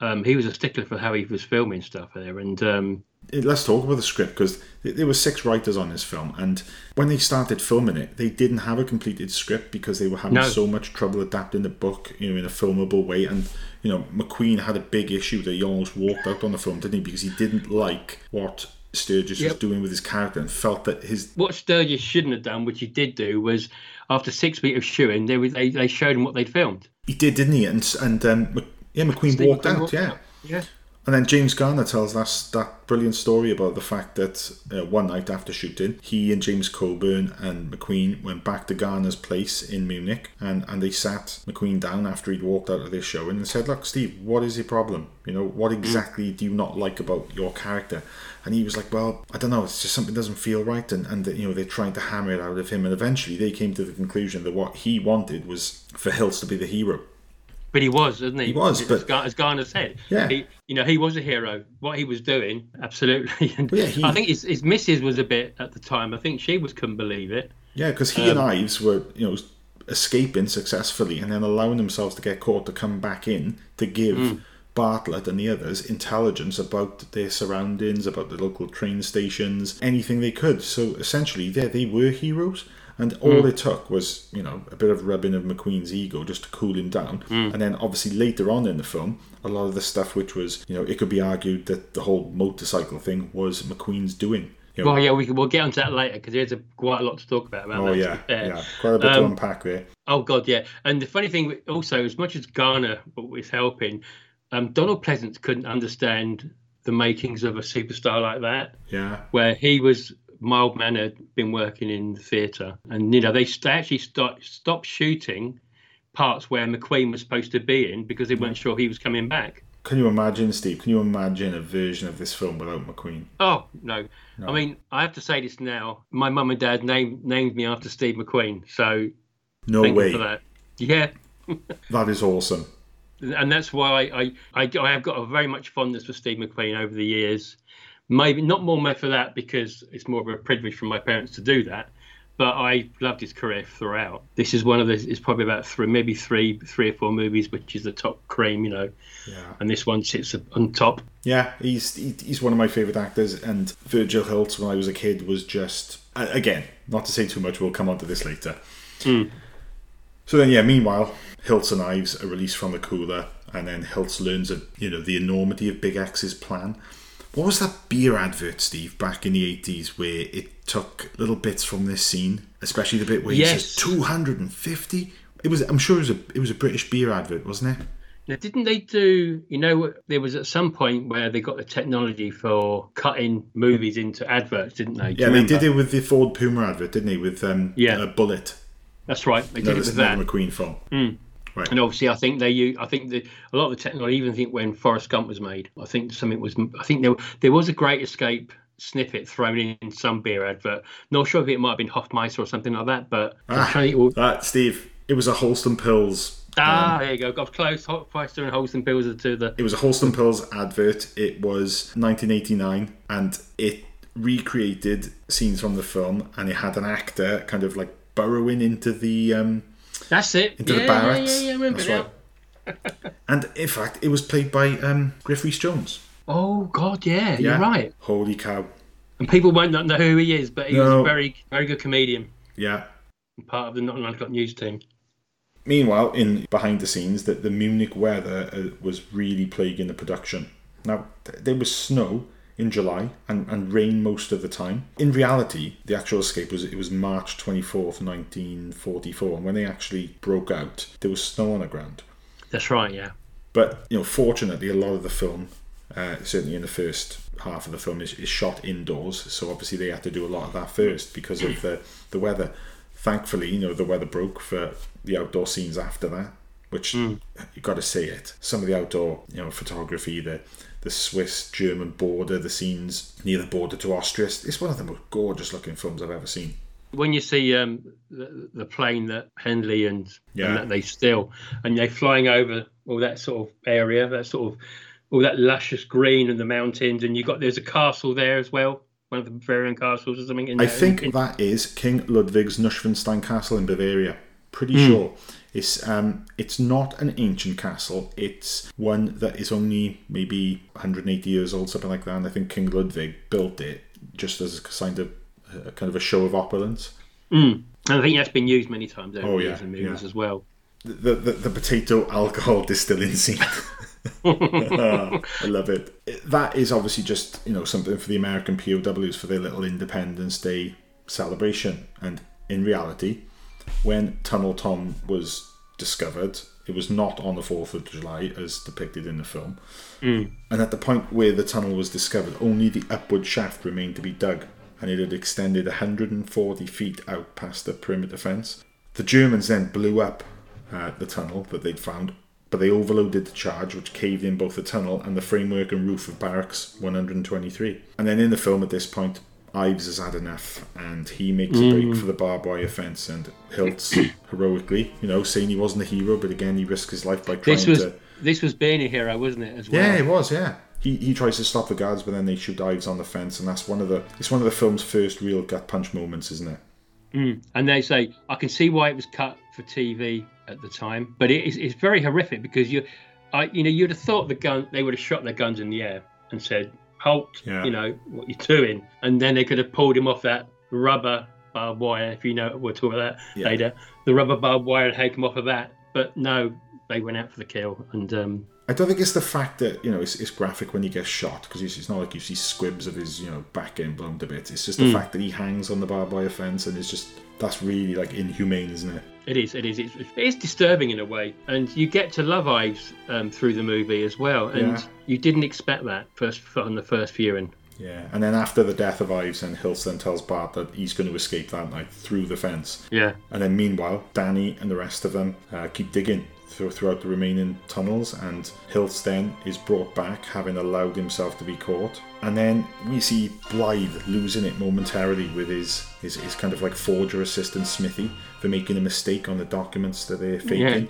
Um, he was a stickler for how he was filming stuff there, and um, Let's talk about the script because there were six writers on this film, and when they started filming it, they didn't have a completed script because they were having No. so much trouble adapting the book, you know, in a filmable way. And you know, McQueen had a big issue that he almost walked out on the film, didn't he? Because he didn't like what Sturges was doing with his character and felt that his what Sturges shouldn't have done, which he did do, was after six weeks of shooting, they they, they showed him what they'd filmed. he did, didn't he? And and um, Mc- yeah, McQueen Steve walked McQueen out, walked yeah. out. Yeah. And then James Garner tells us that brilliant story about the fact that uh, one night after shooting, he and James Coburn and McQueen went back to Garner's place in Munich and, and they sat McQueen down after he'd walked out of their show and said, Look, Steve, what is your problem? You know, what exactly do you not like about your character? And he was like, Well, I don't know, it's just something doesn't feel right. And, and you know, they're trying to hammer it out of him. And eventually they came to the conclusion that what he wanted was for Hilts to be the hero. But he was, wasn't he? He was, as, but- as Garner said, Yeah. he, you know, he was a hero. What he was doing, absolutely. And yeah, he- I think his, his missus was a bit at the time. I think she was couldn't believe it. Yeah, because he and Um, Ives were, you know, escaping successfully and then allowing themselves to get caught to come back in to give Mm. Bartlett and the others intelligence about their surroundings, about the local train stations, anything they could. So essentially, yeah, they were heroes. And all Mm. it took was, you know, a bit of rubbing of McQueen's ego just to cool him down. Mm. And then obviously later on in the film, a lot of the stuff which was, you know, it could be argued that the whole motorcycle thing was McQueen's doing. You know, Well, yeah, we can, we'll get onto that later because there's a, quite a lot to talk about. about oh that, yeah, yeah, quite a bit to Um, unpack there. Oh god, yeah. And the funny thing also, as much as Garner was helping, um, Donald Pleasence couldn't understand the makings of a superstar like that, Yeah, where he was mild mannered, been working in the theatre, and you know they, st- actually start, stopped shooting parts where McQueen was supposed to be in because they weren't mm. sure he was coming back. Can you imagine, Steve? Can you imagine a version of this film without McQueen? Oh no. No. I mean, I have to say this now. My mum and dad named named me after Steve McQueen, so No way. for that. Yeah, That is awesome. and that's why I, I I have got a very much fondness for Steve McQueen over the years. Maybe not more for that because it's more of a privilege from my parents to do that, but I loved his career throughout. This is one of the. It's probably about three, maybe three, three or four movies, which is the top cream, you know. Yeah. And this one sits on top. Yeah, he's he's one of my favourite actors, and Virgil Hilts, when I was a kid, was just again not to say too much. We'll come on to this later. Mm. So then, yeah. Meanwhile, Hilts and Ives are released from the cooler, and then Hilts learns of you know the enormity of Big X's plan. What was that beer advert, Steve, back in the eighties, where it took little bits from this scene, especially the bit where he Yes. says two hundred and fifty? It was. I'm sure it was a. It was a British beer advert, wasn't it? Now, didn't they do? You know, there was at some point where they got the technology for cutting movies into adverts, didn't they? Do Yeah, they did it with the Ford Puma advert, didn't they? With um, Yeah. a bullet. That's right. They did Another, it with that. McQueen film. Mm. Right. And obviously, I think they. I think the a lot of the technology. I even think when Forrest Gump was made, I think something was. I think there there was a Great Escape snippet thrown in some beer advert. Not sure if it might have been Hofmeister or something like that, but Ah, trying to that, Steve, it was a Holsten Pils. ah, there you go. Got close. Hofmeister and Holsten Pils are two of the. It was a Holsten Pils advert. It was 1989, and it recreated scenes from the film, and it had an actor kind of like burrowing into the um, That's it. into yeah, the barracks. Yeah, yeah, yeah. I remember That's right. And in fact, it was played by um, Griff Jones. Oh God, yeah, you're right. Holy cow! And people won't know who he is, but he was a very, very good comedian. Yeah. Part of the Not Uncut News team. Meanwhile, in behind the scenes, that the Munich weather uh, was really plaguing the production. Now, th- there was snow in July and, and rain most of the time. In reality, the actual escape was it was March twenty fourth, nineteen forty four, and when they actually broke out, there was snow on the ground. That's right. Yeah. But you know, fortunately, a lot of the film, uh, certainly in the first half of the film, is, is shot indoors. So obviously, they had to do a lot of that first because of the the weather. Thankfully, you know, the weather broke for the outdoor scenes after that, which you got to say it. Some of the outdoor, you know, photography, the the Swiss German border, the scenes near the border to Austria. It's one of the most gorgeous looking films I've ever seen. When you see um, the, the plane that Hendley and, Yeah. and that they steal, and they're flying over all that sort of area, that sort of all that luscious green and the mountains, and you got there's a castle there as well, one of the Bavarian castles or something. In I think In- that is King Ludwig's Neuschwanstein Castle in Bavaria. Pretty Hmm. sure. It's um it's not an ancient castle. It's one that is only maybe 180 years old, something like that. And I think King Ludwig built it just as a kind of a kind of a show of opulence. Mm. And I think that's been used many times over Oh, yeah, years movies yeah. as well. The, the the potato alcohol distilling scene. I love it. That is obviously just you know something for the American POWs for their little Independence Day celebration. And in reality, when Tunnel Tom was discovered, it was not on the Fourth of July as depicted in the film. Mm. And at the point where the tunnel was discovered, only the upward shaft remained to be dug, and it had extended 140 feet out past the perimeter fence. The Germans then blew up uh, the tunnel that they'd found, but they overloaded the charge, which caved in both the tunnel and the framework and roof of Barracks 123. And then in the film, at this point, Ives has had enough, and he makes a break Mm. for the barbed wire fence, and Hilts heroically, you know, saying he wasn't a hero, but again, he risked his life by trying This was to. this was being a hero, wasn't it? As well. Yeah, it was. Yeah, he, he tries to stop the guards, but then they shoot Ives on the fence, and that's one of the it's one of the film's first real gut punch moments, isn't it? Mm. And they say, I can see why it was cut for TV at the time, but it is, it's very horrific because you, I, you know, you'd have thought the gun they would have shot their guns in the air and said, "Halt!" Yeah. You know what you're doing, and then they could have pulled him off that rubber barbed wire. If you know, what we'll talk about that Yeah. later. The rubber barbed wire had taken him off of that, but no, they went out for the kill. And um, I don't think it's the fact that you know it's, it's graphic when he gets shot because it's not like you see squibs of his you know back end blown to bits. It's just the Mm. fact that he hangs on the barbed wire fence and it's just that's really like inhumane, isn't it? It is. It is. It's, it is disturbing in a way, and you get to love Ives um, through the movie as well, and Yeah. you didn't expect that first on the first viewing. Yeah. And then after the death of Ives, and Hilts tells Bart that he's going to escape that night through the fence. Yeah. And then meanwhile, Danny and the rest of them uh, keep digging throughout the remaining tunnels, and Hilts then is brought back, having allowed himself to be caught. And then we see Blythe losing it momentarily with his, his, his kind of like forger assistant Smithy for making a mistake on the documents that they're faking.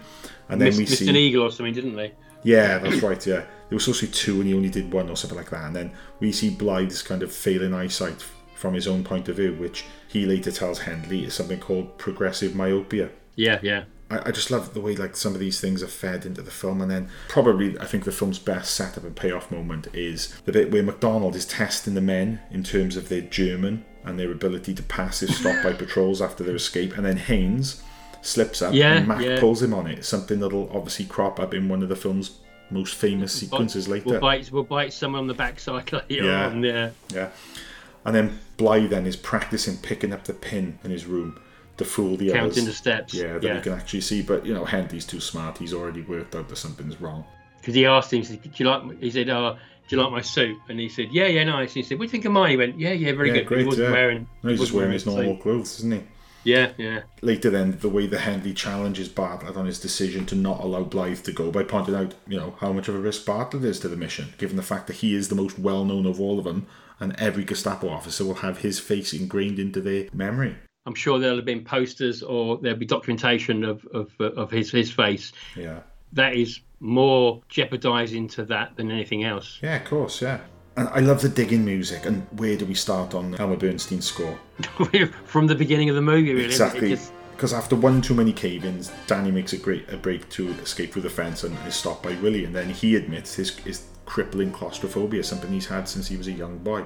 And then missed, we missed see an eagle or something, didn't they? yeah, that's right. Yeah, there was supposed to be two, and he only did one, or something like that. And then we see Blythe's kind of failing eyesight from his own point of view, which he later tells Hendley is something called progressive myopia. Yeah, yeah. I, I just love the way like some of these things are fed into the film, and then probably I think the film's best setup and payoff moment is the bit where McDonald is testing the men in terms of their German and their ability to pass if stopped by patrols after their escape, and then Haynes slips up Yeah, and Mac yeah. pulls him on it. Something that'll obviously crop up in one of the film's most famous sequences later. We'll bite, we'll bite someone on the backside later Yeah. on. Yeah. Yeah. And then Bly then is practicing picking up the pin in his room to fool the others. Counting others. the steps, Yeah, that yeah. he can actually see. But, you know, Hendley's too smart. He's already worked out that something's wrong. Because he asked him, he said, do you like? He said, "Oh, do you like my suit?" And he said, "Yeah, yeah, nice." And he said, "What do you think of mine?" He went, "Yeah, yeah, very yeah, good." Great. he wasn't yeah. wearing. no, he's just wearing his normal suit. clothes, isn't he? Yeah, yeah. Later, then, the way that Hendley challenges Bartlett on his decision to not allow Blythe to go by pointing out, you know, how much of a risk Bartlett is to the mission, given the fact that he is the most well known of all of them, and every Gestapo officer will have his face ingrained into their memory. I'm sure there'll have been posters or there'll be documentation of of, of his his face. Yeah. That is more jeopardising to that than anything else. Yeah, of course, yeah. And I love the digging music. And where do we start on Elmer Bernstein's score? From the beginning of the movie, really. Exactly. Because after one too many cave-ins, Danny makes a great a break to escape through the fence and is stopped by Willie. And then he admits his, his crippling claustrophobia, something he's had since he was a young boy.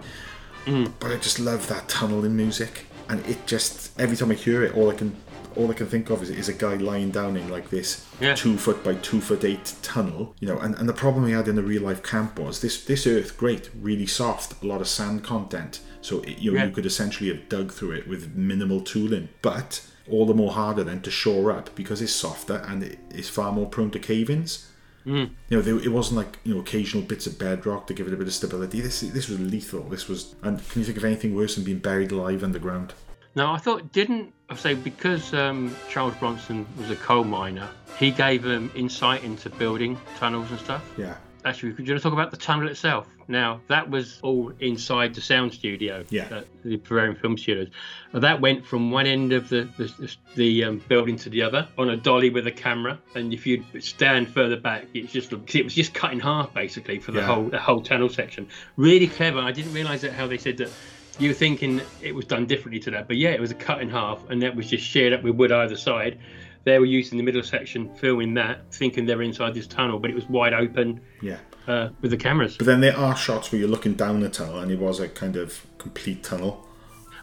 Mm. But I just love that tunneling music, and it just every time I hear it, all I can all I can think of is, is a guy lying down in like this Yeah. two foot by two foot eight tunnel, you know. And, and the problem he had in the real life camp was this this earth great, really soft, a lot of sand content, so it, you know Yeah. you could essentially have dug through it with minimal tooling, but all the more harder then to shore up because it's softer and it is far more prone to cave-ins. Mm. You know, there, it wasn't like you know occasional bits of bedrock to give it a bit of stability. This this was lethal. This was, and can you think of anything worse than being buried alive underground? No, I thought didn't I say because um, Charles Bronson was a coal miner, he gave them insight into building tunnels and stuff. Yeah, Actually, could you want to talk about the tunnel itself? Now, that was all inside the sound studio, Yeah. the Bavarian Film Studios. That went from one end of the the, the, the um, building to the other on a dolly with a camera, and if you stand further back, it's just it was just cut in half basically for the Yeah. whole the whole tunnel section. Really clever. I didn't realise that how they said that. You were thinking it was done differently to that, but yeah, it was a cut in half, and that was just shared up with wood either side. They were using the middle section, filming that, thinking they were inside this tunnel, but it was wide open yeah. uh, with the cameras. But then there are shots where you're looking down the tunnel, and it was a kind of complete tunnel.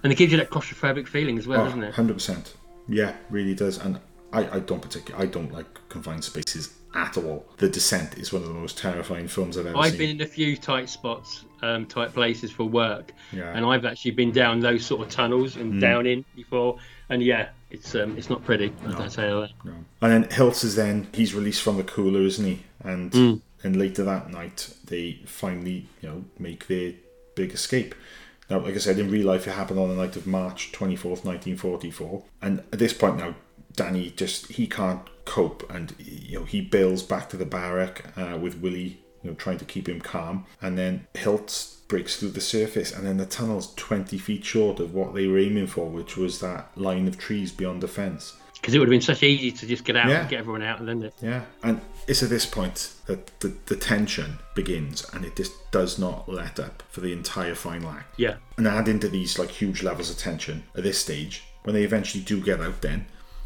And it gives you that claustrophobic feeling as well, Oh, doesn't it? 100%. Yeah, really does. And I, I don't particularly, I don't like confined spaces at all. The Descent is one of the most terrifying films I've ever seen. I've been in a few tight spots, um, tight places for work, Yeah. and I've actually been down those sort of tunnels and Mm. down in before. And yeah, it's um, it's not pretty. I don't say that. No. And then Hilts is then he's released from the cooler, isn't he? And Mm. and later that night they finally you know make their big escape. Now, like I said, in real life it happened on the night of March twenty fourth, nineteen forty four. And at this point now, Danny just he can't cope, and you know he bails back to the barrack uh, with Willie, you know, trying to keep him calm. And then Hilts breaks through the surface, and then the tunnel's twenty feet short of what they were aiming for, which was that line of trees beyond the fence. Because it would have been such easy to just get out Yeah. and get everyone out, and then it. Yeah, and it's at this point that the, the tension begins, and it just does not let up for the entire final act. Yeah. And add into these like huge levels of tension at this stage, when they eventually do get out, then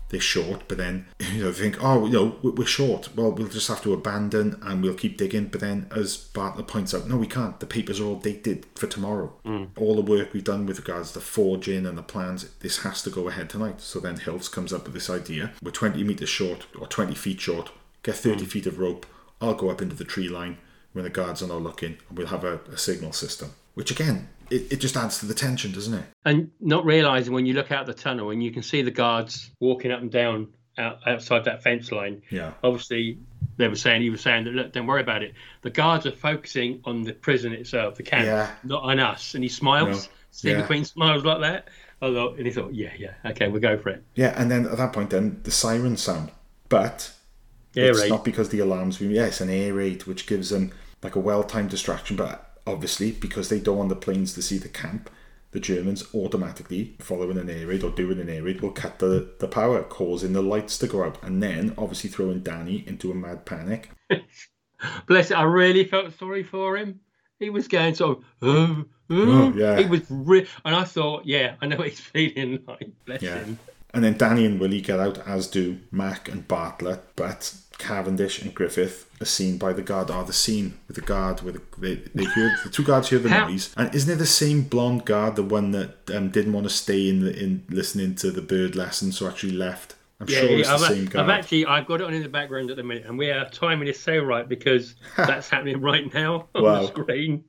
they're short, but then you know think, oh, you know, we- we're short. Well, we'll just have to abandon and we'll keep digging. But then, as Bartlett points out, no, we can't. The papers are all dated for tomorrow. Mm. All the work we've done with regards to forging and the plans, this has to go ahead tonight. So then Hilts comes up with this idea: we're 20 meters short or 20 feet short. Get 30 mm. feet of rope. I'll go up into the tree line when the guards are not looking, and we'll have a, a signal system. Which again, it, it just adds to the tension, doesn't it? and not realizing when you look out the tunnel and you can see the guards walking up and down out, outside that fence line. Yeah. Obviously, they were saying he was saying that look, don't worry about it. The guards are focusing on the prison itself, the camp, Yeah. not on us. And he smiles. No. Stephen Yeah. Queen smiles like that. I thought, and he thought, yeah, yeah, okay, we'll go for it. Yeah, and then at that point, then the sirens sound, but Air it's raid. not because the alarms. Yeah, it's an air raid, which gives them like a well-timed distraction. But obviously, because they don't want the planes to see the camp, the Germans automatically, following an air raid or doing an air raid, will cut the, the power, causing the lights to go out, and then obviously throwing Danny into a mad panic. Bless it. I really felt sorry for him. He was going of, oh, oh. Oh, yeah. He was, re- and I thought, yeah, I know what he's feeling like. Bless Yeah. him. And then Danny and Willie get out, as do Mac and Bartlett, but Cavendish and Griffith are seen by the guard. Are the scene with the guard with the, they, they hear the two guards hear the How- noise, and isn't it the same blonde guard, the one that um, didn't want to stay in the, in listening to the bird lesson, so actually left? I'm sure it's the I've, same I've actually I've got it on in the background at the minute, and we are timing this so right because that's happening right now on Wow. the screen.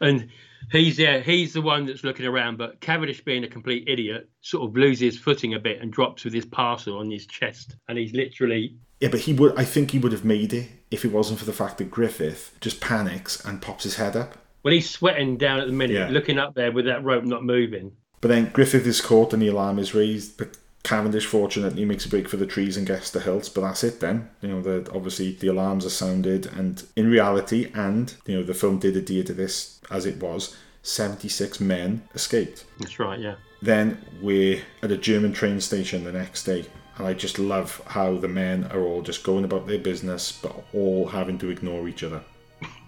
And he's yeah, he's the one that's looking around, but Cavendish, being a complete idiot, sort of loses footing a bit and drops with his parcel on his chest, and he's literally Yeah, but he would. I think he would have made it if it wasn't for the fact that Griffith just panics and pops his head up. well, he's sweating down at the minute, Yeah. looking up there with that rope not moving. But then Griffith is caught and the alarm is raised. But Cavendish fortunately makes a break for the trees and gets the hilts. But that's it then. You know, the, obviously the alarms are sounded, and in reality, and you know, the film did adhere to this as it was. Seventy-six men escaped. That's right, yeah. Then we're at a German train station the next day. And I just love how the men are all just going about their business, but all having to ignore each other.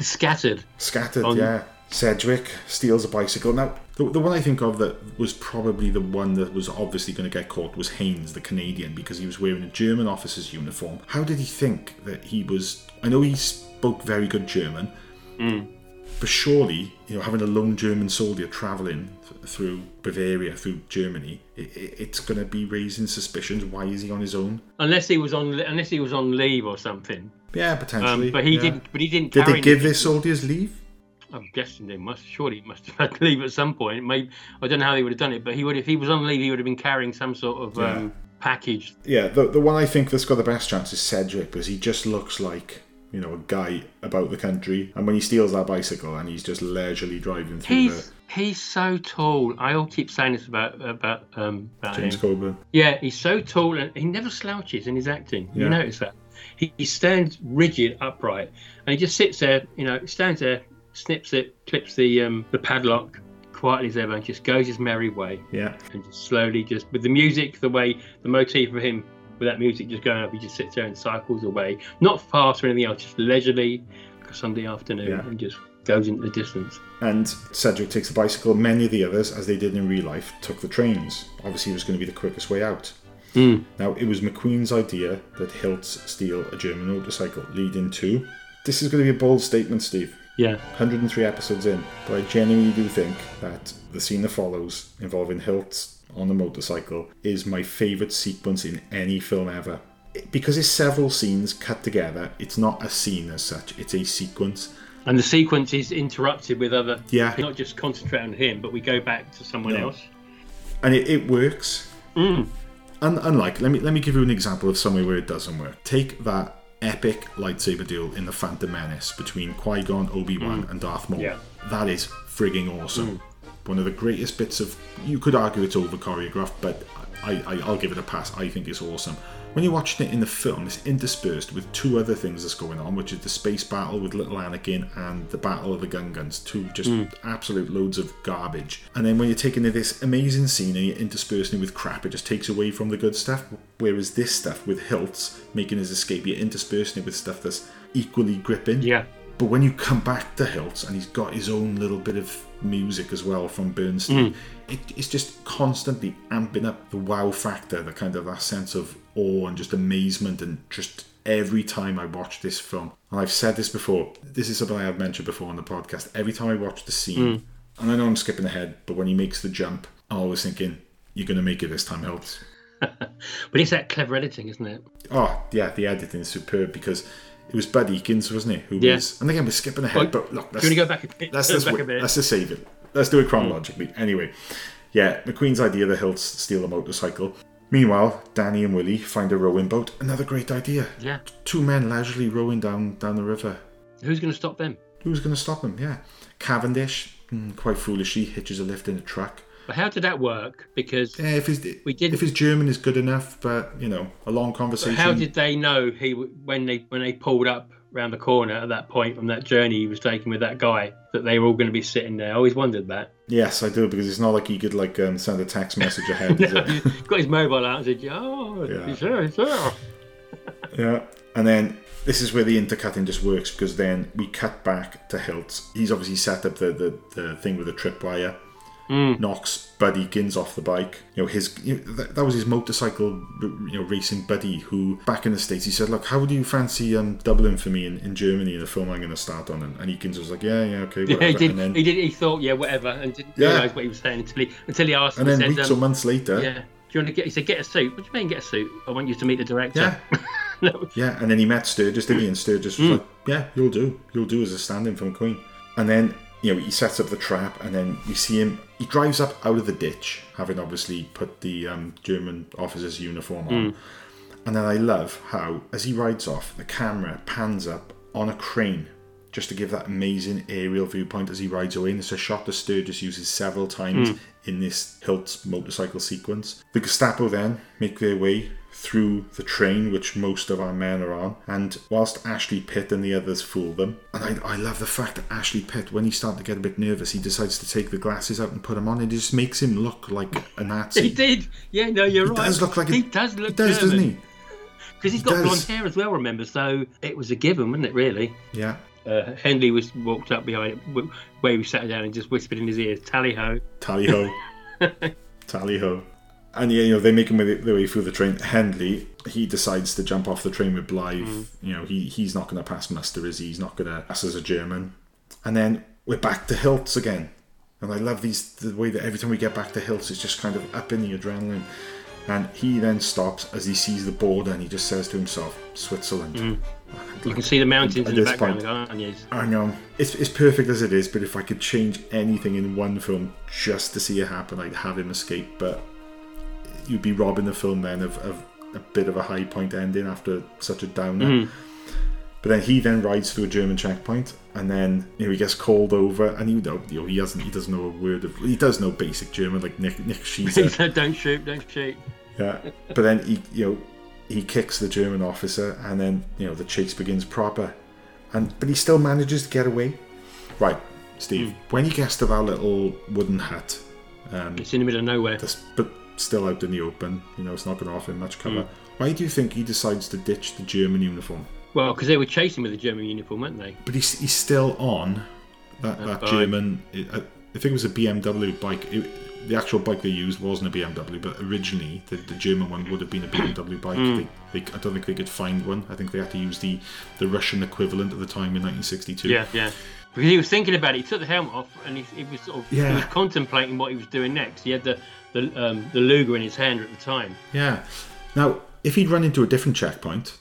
Scattered. Scattered, On- yeah. Sedgwick steals a bicycle. Now, the, the one I think of that was probably the one that was obviously going to get caught was Haynes, the Canadian, because he was wearing a German officer's uniform. How did he think that he was? I know he spoke very good German, hmm. but surely, you know, having a lone German soldier travelling through Bavaria, through Germany, it, it, it's going to be raising suspicions. Why is he on his own? Unless he was on unless he was on leave or something. Yeah, potentially. Um, but he yeah. didn't. But he didn't. Did they give anything. their soldiers leave? I'm guessing they must. Surely he must have had leave at some point. Maybe I don't know how they would have done it, but he would. If he was on leave, he would have been carrying some sort of Yeah. um, package. Yeah, the the one I think that's got the best chance is Sedgwick because he just looks like you know a guy about the country, and when he steals that bicycle and he's just leisurely driving through He's he's so tall. I all keep saying this about about um about James him. Coburn. Yeah, he's so tall and he never slouches in his acting. Yeah. You notice that? He, he stands rigid, upright, and he just sits there. You know, stands there, snips it, clips the um, the padlock quietly as ever, and just goes his merry way. Yeah, And just slowly, just with the music, the way the motif of him with that music just going up, he just sits there and cycles away, not fast or anything else, just leisurely, like a Sunday afternoon, Yeah. and just goes into the distance. and Sedgwick takes the bicycle. Many of the others, as they did in real life, took the trains. Obviously, it was going to be the quickest way out. Hmm. Now, it was McQueen's idea that Hilts steal a German motorcycle, leading to. This is going to be a bold statement, Steve. Yeah. 103 episodes in, but I genuinely do think that the scene that follows involving Hilts on a motorcycle is my favourite sequence in any film ever. Because it's several scenes cut together, it's not a scene as such, it's a sequence. And the sequence is interrupted with other. Yeah. Not just concentrate on him, but we go back to someone No. else. And it, it works. Mm. Un- unlike, let me let me give you an example of somewhere where it doesn't work. Take that epic lightsaber duel in the Phantom Menace between Qui Gon, Obi Wan, and Darth Maul. Yeah. That is frigging awesome. One of the greatest bits of. You could argue it's over choreographed, but I, I I'll give it a pass. I think it's awesome. When you're watching it in the film, it's interspersed with two other things that's going on, which is the space battle with little Anakin and the battle of the Gungans, Two just hmm. absolute loads of garbage. And then when you're taking this amazing scene and you're interspersing it with crap, it just takes away from the good stuff. Whereas this stuff with Hilts making his escape, you're interspersing it with stuff that's equally gripping. Yeah. But when you come back to Hilts and he's got his own little bit of music as well from Bernstein, hmm. it, it's just constantly amping up the wow factor, the kind of that sense of awe and just amazement and just every time I watch this film, and I've said this before, this is something I have mentioned before on the podcast. Every time I watch the scene, hmm. and I know I'm skipping ahead, but when he makes the jump, I'm always thinking, you're going to make it this time, Hilts. But it's that clever editing, isn't it? Oh, yeah, the editing is superb because it was Bud Ekins, wasn't it? Who Yeah. was, and again, we're skipping ahead, Well, but look, do you wanna go back a bit? Let's, Go let's, back a bit? let's just save it. Let's do it hmm. chronologically. Anyway, yeah, McQueen's idea the Hilts steal a motorcycle. Meanwhile, Danny and Willie find a rowing boat. Another great idea. Yeah. Two men leisurely rowing down down the river. Who's going to stop them? Who's going to stop them? Yeah. Cavendish, mm, quite foolishly, hitches a lift in a truck. But how did that work? Because Yeah, if his we did. if his German is good enough, but you know, a long conversation. How did they know he when they when they pulled up round the corner at that point from that journey he was taking with that guy that they were all going to be sitting there? I always wondered that. Yes, I do because it's not like he could like um, send a text message ahead. it? Got his mobile out and said, "Oh, Yeah. he's he's there." Yeah. And then this is where the intercutting just works because then we cut back to Hilt. He's obviously set up the, the, the thing with the tripwire. Knocks Buddy Ekins off the bike. You know, his you know, that, that was his motorcycle you know racing buddy who back in the States he said, Look, how would you fancy um doubling for me in, in Germany in the film I'm gonna start on? And, and Ekins was like, Yeah, yeah, okay, Yeah, he did. Then, he did. He thought, yeah, whatever, and didn't Yeah. realise what he was saying until he until he asked. and then he said, weeks um, or months later, Yeah. Do you want to get? He said, "Get a suit." What do you mean, get a suit? I want you to meet the director. Yeah. no. Yeah, and then he met Sturges, didn't he? And Sturges was like, "Yeah, you'll do. You'll do as a stand-in from Queen." And then you know he sets up the trap, and then we see him. He drives up out of the ditch, having obviously put the um, German officer's uniform on. Hmm. And then I love how, as he rides off, the camera pans up on a crane. Just to give that amazing aerial viewpoint as he rides away, and it's a shot that Sturges uses several times Hmm. in this Hilt's motorcycle sequence. The Gestapo then make their way through the train which most of our men are on and whilst Ashley Pitt and the others fool them and I, I love the fact that Ashley Pitt when he starts to get a bit nervous he decides to take the glasses out and put them on it just makes him look like a Nazi He did. Yeah, no, you're He right. He does look like a- he does look. he does doesn't he Because he's He got does. blonde hair as well. Remember, so it was a given, wasn't it? Really. yeah Uh, Hendley was walked up behind it, where he sat down and just whispered in his ear, "Tally ho." tally ho tally ho and yeah, you know they make him their way through the train. Hendley, he decides to jump off the train with Blythe. You know, he he's not going to pass muster, is he? He's not going to pass as a German. And then we're back to Hilts again, and I love these the way that every time we get back to Hilts, it's just kind of up in the adrenaline. And he then stops as he sees the border, and he just says to himself, "Switzerland." You can see the mountains in the background, can't you? I know it's, it's perfect as it is, but if I could change anything in one film just to see it happen, I'd have him escape. But you'd be robbing the film then of, of a bit of a high point ending after such a downer. Mm. But then he then rides through a German checkpoint, and then you know he gets called over, and you know, you know he hasn't, he doesn't know a word of, he does know basic German like Nick Nick Schieser. "Don't shoot, don't shoot." Yeah, but then he, you know, he kicks the German officer, and then you know the chase begins proper, and but he still manages to get away. Right, Steve. Hmm. When he gets to that little wooden hut, um, It's in the middle of nowhere. this, but still out in the open, you know, it's not going to offer him much cover. Hmm. Why do you think he decides to ditch the German uniform? Well, because they were chasing with the German uniform, weren't they? But he's, he's still on that, That that. German. I I think it was a BMW bike. It, the actual bike they used wasn't a BMW, but originally the, the German one would have been a BMW bike. Mm. They, they, I don't think they could find one. I think they had to use the, the Russian equivalent at the time in 1962. Yeah, yeah. Because he was thinking about it. He took the helmet off and he, he was sort of he was contemplating what he was doing next. He had the the um, the Luger in his hand at the time. Yeah. Now, if he'd run into a different checkpoint,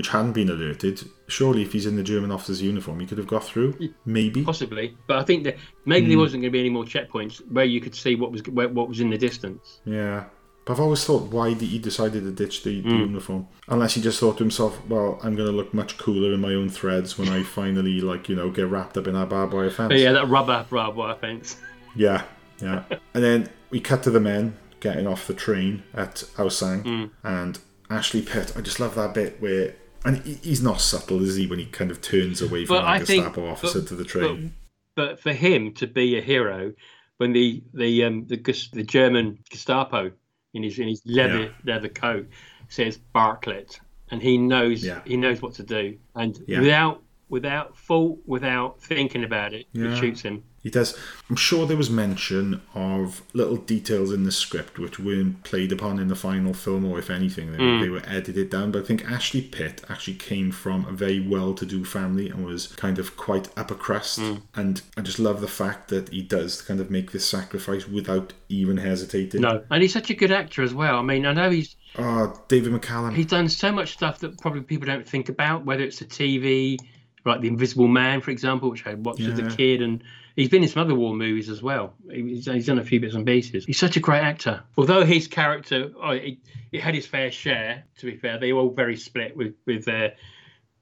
which hadn't been alerted, surely if he's in the German officer's uniform, he could have got through. Maybe. Possibly, but I think that maybe there Hmm. wasn't going to be any more checkpoints where you could see what was what was in the distance. Yeah. But I've always thought why did he decided to ditch the, the Mm. uniform. Unless he just thought to himself, well, I'm going to look much cooler in my own threads when I finally, like, you know, get wrapped up in our barbed wire fence. Yeah, that rubber barbed wire fence. Yeah, yeah. and then we cut to the men getting off the train at Aosang. Mm. And Ashley Pitt, I just love that bit where. And he's not subtle, is he, when he kind of turns away from the think- Gestapo officer but- to the train? But for him to be a hero, when the the um, the, the German Gestapo in his in his leather Yeah. leather coat says Bartlett, and he knows Yeah. he knows what to do, and Yeah. without without fault, without thinking about it. It shoots him. He does. I'm sure there was mention of little details in the script which weren't played upon in the final film, or if anything, they, Mm. they were edited down. But I think Ashley Pitt actually came from a very well to do family and was kind of quite upper crust. Mm. And I just love the fact that he does kind of make this sacrifice without even hesitating. No, and he's such a good actor as well. I mean, I know he's Oh, David McCallum. he's done so much stuff that probably people don't think about, whether it's the TV, like The Invisible Man, for example, which I watched as a kid, and he's been in some other war movies as well. He's, he's done a few bits and pieces. He's such a great actor. Although his character, oh, it, it had his fair share. To be fair, they were all very split with with their,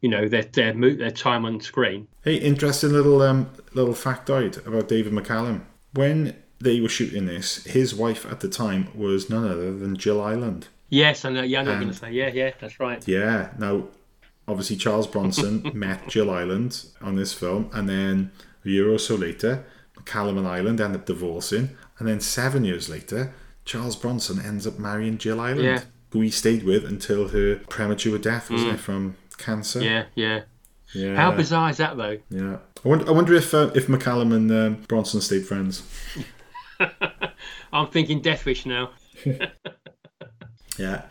you know, their their their time on screen. Hey, interesting little um little factoid about David McCallum. When they were shooting this, his wife at the time was none other than Jill Ireland. Yes, I know. Yeah, I know going to say. Yeah, yeah, that's right. Yeah. Now, obviously, Charles Bronson met Jill Ireland on this film, and then a year or so later, McCallum and Ireland end up divorcing, and then seven years later, Charles Bronson ends up marrying Jill Ireland, Yeah. who he stayed with until her premature death, wasn't Mm. it, from cancer? Yeah, yeah. Yeah. How bizarre is that, though? Yeah. I wonder, I wonder if uh, if McCallum and um, Bronson stayed friends. I'm thinking Death Wish now. Yeah.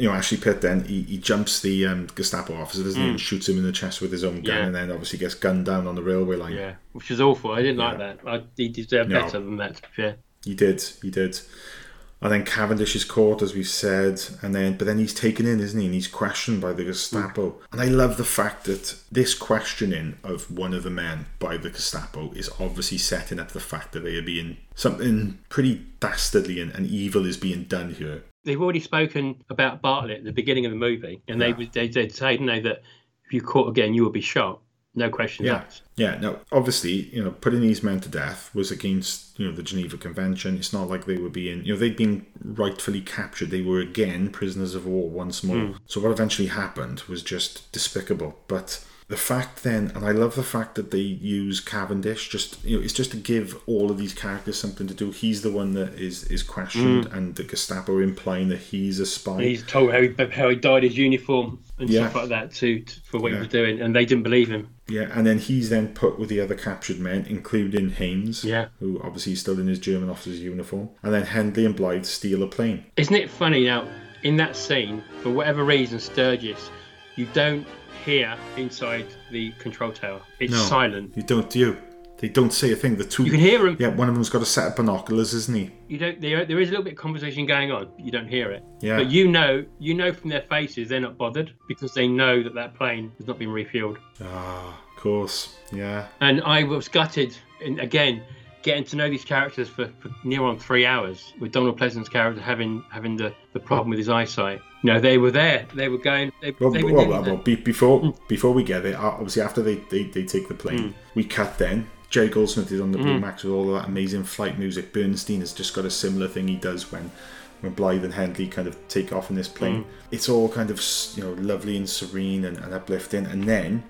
You know, Ashley Pitt then he, he jumps the um, Gestapo officer, doesn't he, Mm. and shoots him in the chest with his own gun, Yeah. and then obviously gets gunned down on the railway line. Yeah, which is awful. I didn't like that. I, he deserved No. better than that, to be fair. He did, he did. And then Cavendish is caught, as we've said, and then but then he's taken in, isn't he? And he's questioned by the Gestapo. And I love the fact that this questioning of one of the men by the Gestapo is obviously setting up the fact that they are being something pretty dastardly and, and evil is being done here. They've already spoken about Bartlett at the beginning of the movie, and they would they did say, didn't they, that if you caught again, you will be shot. No questions Yeah, asked. yeah. Now, obviously, you know, putting these men to death was against you know the Geneva Convention. It's not like they were being, you know, they'd been rightfully captured. They were again prisoners of war once more. Mm. So what eventually happened was just despicable. But the fact then, and I love the fact that they use Cavendish. Just you know, it's just to give all of these characters something to do. He's the one that is is questioned, Mm. and the Gestapo implying that he's a spy. And he's told how he, how he dyed his uniform and Yeah. stuff like that too for what Yeah. he was doing, and they didn't believe him. Yeah, and then he's then put with the other captured men, including Haynes, Yeah. who obviously is still in his German officer's uniform. And then Hendley and Blythe steal a plane. Isn't it funny now? In that scene, for whatever reason, Sturges, you don't hear inside the control tower. It's No, silent. You don't, do you? They don't say a thing. The two. You can hear them. Yeah, one of them's got a set of binoculars, isn't he? You don't. There, there is a little bit of conversation going on. but You don't hear it. Yeah. But you know, you know from their faces they're not bothered because they know that that plane has not been refueled. Ah, of course. Yeah. And I was gutted, and again, getting to know these characters for, for near on three hours, with Donald Pleasence's character having having the, the problem with his eyesight. You know, they were there. They were going. They, Well, they were well, well, well, be, before before we get there, uh, obviously after they, they, they take the plane, Mm. we cut then. Jerry Goldsmith is on the Blue Mm. Max with all of that amazing flight music. Bernstein has just got a similar thing he does when when Blythe and Hendley kind of take off in this plane. Mm. It's all kind of you know lovely and serene and, and uplifting, and then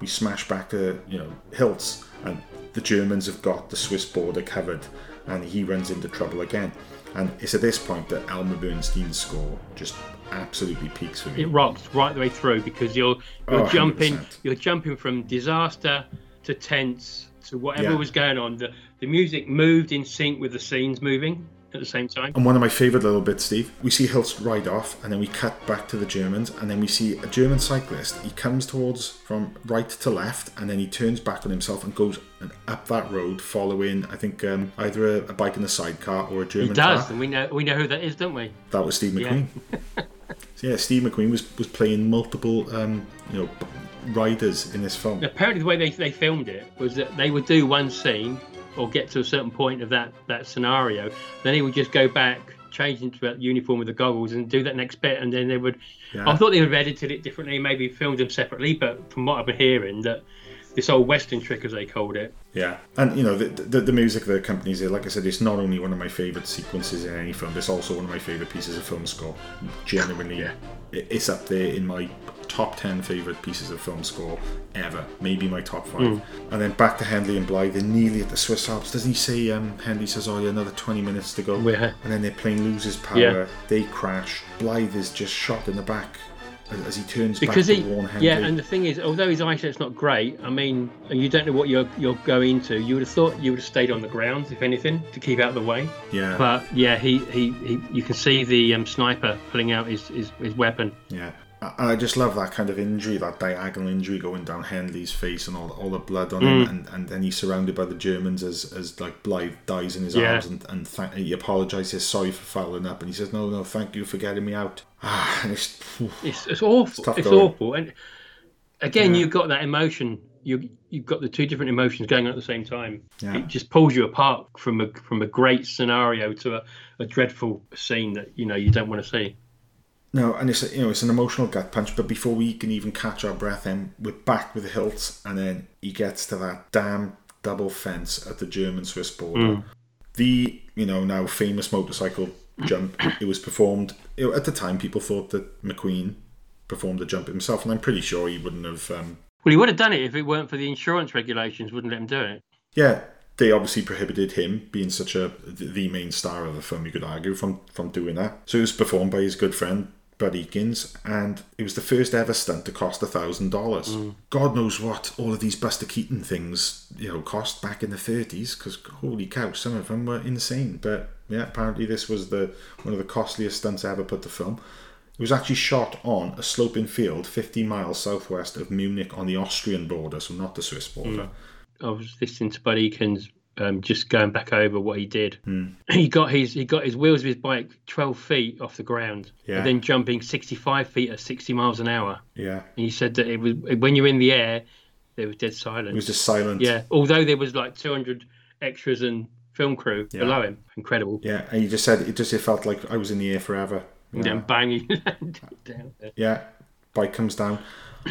we smash back to you know Hilts, and the Germans have got the Swiss border covered, and he runs into trouble again. And it's at this point that Elmer Bernstein's score just absolutely peaks for me. It rocks right the way through because you're you're Oh, jumping 100%. you're jumping from disaster to tense to whatever Yeah. was going on. The the music moved in sync with the scenes moving at the same time. And one of my favourite little bits, Steve, we see Hilts ride off, and then we cut back to the Germans, and then we see a German cyclist. He comes towards from right to left, and then he turns back on himself and goes up that road, following, I think, um, either a, a bike in a sidecar or a German He does, car. and we know we know who that is, don't we? That was Steve Yeah. McQueen. so yeah, Steve McQueen was, was playing multiple, um, you know, riders in this film. Apparently, the way they, they filmed it was that they would do one scene or get to a certain point of that, that scenario, then he would just go back, change into that uniform with the goggles, and do that next bit, and then they would. Yeah. I thought they would have edited it differently, maybe filmed them separately, but from what I've been hearing, that this old Western trick, as they called it, Yeah, and you know the, the the music that accompanies it. Like I said, it's not only one of my favorite sequences in any film. It's also one of my favorite pieces of film score. Genuinely, Yeah. it- it's up there in my top ten favorite pieces of film score ever. Maybe my top five. Mm. And then back to Hendley and Blythe. They're nearly at the Swiss Alps. Doesn't he say? Um, Hendley says, "Oh, yeah, another twenty minutes to go." Yeah. And then their plane loses power. Yeah. They crash. Blythe is just shot in the back as, he turns because back he to yeah and the thing is although his eyesight's not great i mean and you don't know what you're you're going into you would have thought you would have stayed on the ground if anything to keep out of the way Yeah. but yeah he he, he you can see the um, sniper pulling out his, his his weapon Yeah. I just love that kind of injury, that diagonal injury going down Hendley's face and all, all the blood on him. Mm. And, and then he's surrounded by the Germans as, as like Blythe dies in his Yeah. arms and, and th- he apologises, sorry for fouling up. And he says, no, no, thank you for getting me out. Ah, it's, it's, it's awful it's, going. awful and again Yeah. you've got that emotion you you've got the two different emotions going on at the same time Yeah. it just pulls you apart from a from a great scenario to a, a dreadful scene that you know you don't want to see No, and it's you know it's an emotional gut punch. But before we can even catch our breath, then we're back with the hilt, and then he gets to that damn double fence at the German-Swiss border. Mm. The you know now famous motorcycle jump. It was performed you know, at the time. People thought that McQueen performed the jump himself, and I'm pretty sure he wouldn't have. Um, well he would have done it if it weren't for the insurance regulations wouldn't let him do it yeah, they obviously prohibited him being such a the main star of the film. You could argue from from doing that. So it was performed by his good friend Bud Ekins, and it was the first ever stunt to cost a thousand dollars. Mm. God knows what all of these Buster Keaton things you know cost back in the thirties, because holy cow, some of them were insane. But yeah, apparently this was the one of the costliest stunts ever put to film. It was actually shot on a sloping field 50 miles southwest of Munich on the Austrian border, so not the Swiss border. Mm. I was listening to Bud Ekins um, just going back over what he did. Hmm. He got his he got his wheels of his bike 12 feet off the ground, Yeah. and then jumping 65 feet at 60 miles an hour. Yeah. And he said that it was when you're in the air, there was dead silence. It was just silent. Yeah, although there was like 200 extras and film crew Yeah. below him. Incredible. Yeah, and you just said it just it felt like I was in the air forever. And Yeah, then bang, he landed down there. yeah bike comes down.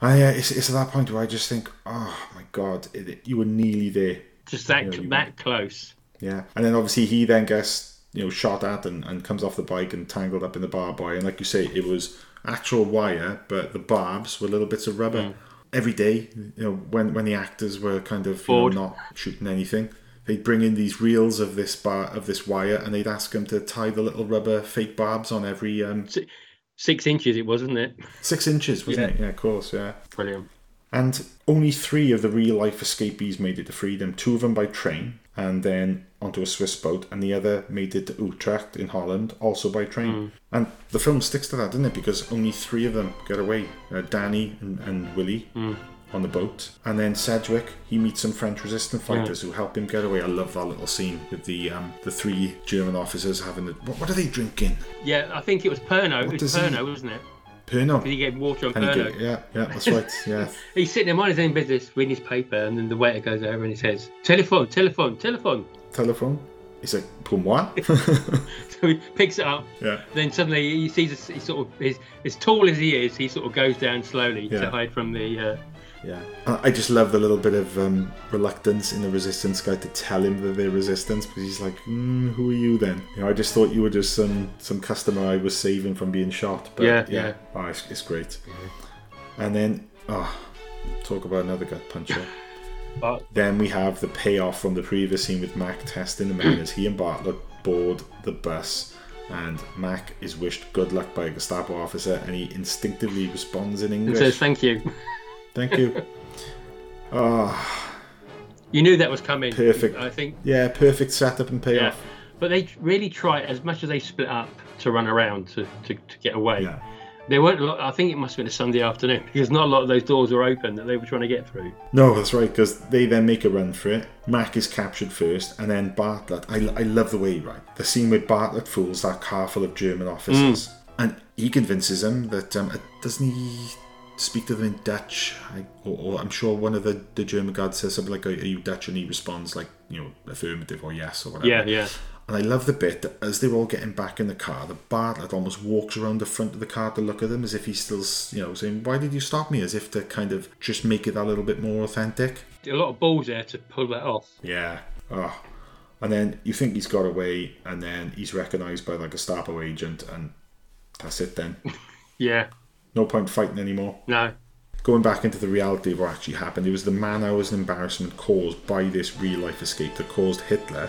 I, uh, it's, it's at that point where I just think, oh my god, it, it- you were nearly there. Just that You know, you- that close. Yeah, and then obviously he then gets you know shot at and, and comes off the bike and tangled up in the barbed wire. And like you say, it was actual wire, but the barbs were little bits of rubber. Mm. Every day, you know, when when the actors were kind of you know, not shooting anything, they'd bring in these reels of this bar of this wire, and they'd ask them to tie the little rubber fake barbs on every um, Six inches it was, wasn't it? six inches, wasn't Yeah. it? Yeah, of course, yeah. Brilliant. And only three of the real life escapees made it to freedom. Two of them by train, and then onto a Swiss boat, and the other made it to Utrecht in Holland, also by train. Mm. And the film sticks to that, doesn't it? Because only three of them get away uh, Danny and, and Willie Mm. on the boat. And then Sedgwick, he meets some French resistance fighters who help him get away. I love that little scene with the um, the three German officers having the. What, what are they drinking? Yeah, I think it was Pernod. What it was does he- Pernod, wasn't it? Pernod. Did he get water on And he Pernod? yeah, yeah, that's right. Yeah. He's sitting there minding his own business, reading his paper, and then the waiter goes over and he says, "Telephone, telephone, telephone." Telephone. He's like, pour moi? So he picks it up. Yeah. Then suddenly he sees a, he sort of his, as tall as he is, he sort of goes down slowly Yeah. to hide from the. Uh, Yeah. I I just love the little bit of um, reluctance in the resistance guy to tell him that they're resistance because he's like, mm, "Who are you then?" You know, I just thought you were just some some customer I was saving from being shot. But Yeah, yeah, yeah. Oh, it's, it's great. And then, oh, talk about another gut puncher. But- then we have the payoff from the previous scene with Mac testing the men as he and Bartlett board the bus. And Mac is wished good luck by a Gestapo officer, and he instinctively responds in and English. says, "Thank you." Thank you. Ah, You knew that was coming. Perfect. I think. yeah, perfect setup and Yeah. payoff. But they really try as much as they split up to run around to, to, to get away. Yeah. There weren't. A lot, I think it must have been a Sunday afternoon because not a lot of those doors were open that they were trying to get through. No, that's right, because they then make a run for it. Mac is captured first, and then Bartlett. I, I love the way, right? The scene where Bartlett fools that car full of German officers. And he convinces them that, um, doesn't he speak to them in Dutch? I, or, or I'm sure one of the, the German guards says something like, Are you Dutch? And he responds, like, you know, affirmative or yes or whatever. Yeah, yeah. And I love the bit that as they're all getting back in the car, the Bartlett almost walks around the front of the car to look at them as if he's still, you know, saying, Why did you stop me? As if to kind of just make it a little bit more authentic. A lot of balls there to pull that off. Yeah. Oh. And then you think he's got away, and then he's recognised by the Gestapo agent, and that's it then. Yeah. No point fighting anymore. No. Going back into the reality of what actually happened, it was the man hours and embarrassment caused by this real life escape that caused Hitler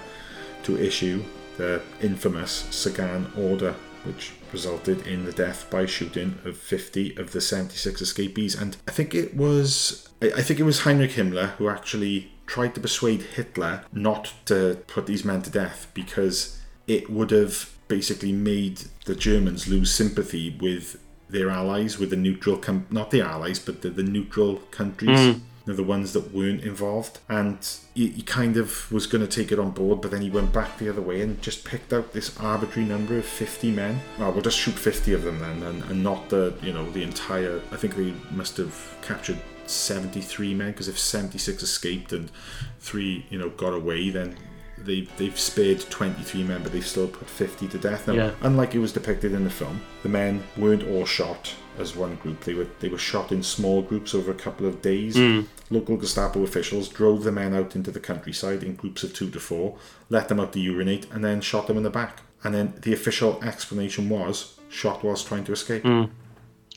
to issue the infamous Sagan Order, which resulted in the death by shooting of 50 of the 76 escapees. And I think it was, I I think it was Heinrich Himmler who actually tried to persuade Hitler not to put these men to death because it would have basically made the Germans lose sympathy with their allies, with the neutral, com- not the allies, but the, the neutral countries. Mm. know, the ones that weren't involved. And he, he kind of was going to take it on board, but then he went back the other way and just picked out this arbitrary number of 50 men. Well, we'll just shoot 50 of them then, and, and not the, you know, the entire. I think they must have captured 73 men, because if 76 escaped and three, you know, got away, then. They, they've spared 23 men, but they've still put 50 to death. Now, Yeah. unlike it was depicted in the film, the men weren't all shot as one group. They were they were shot in small groups over a couple of days. Mm. Local Gestapo officials drove the men out into the countryside in groups of two to four, let them out to urinate, and then shot them in the back. And then the official explanation was shot whilst trying to escape. Mm.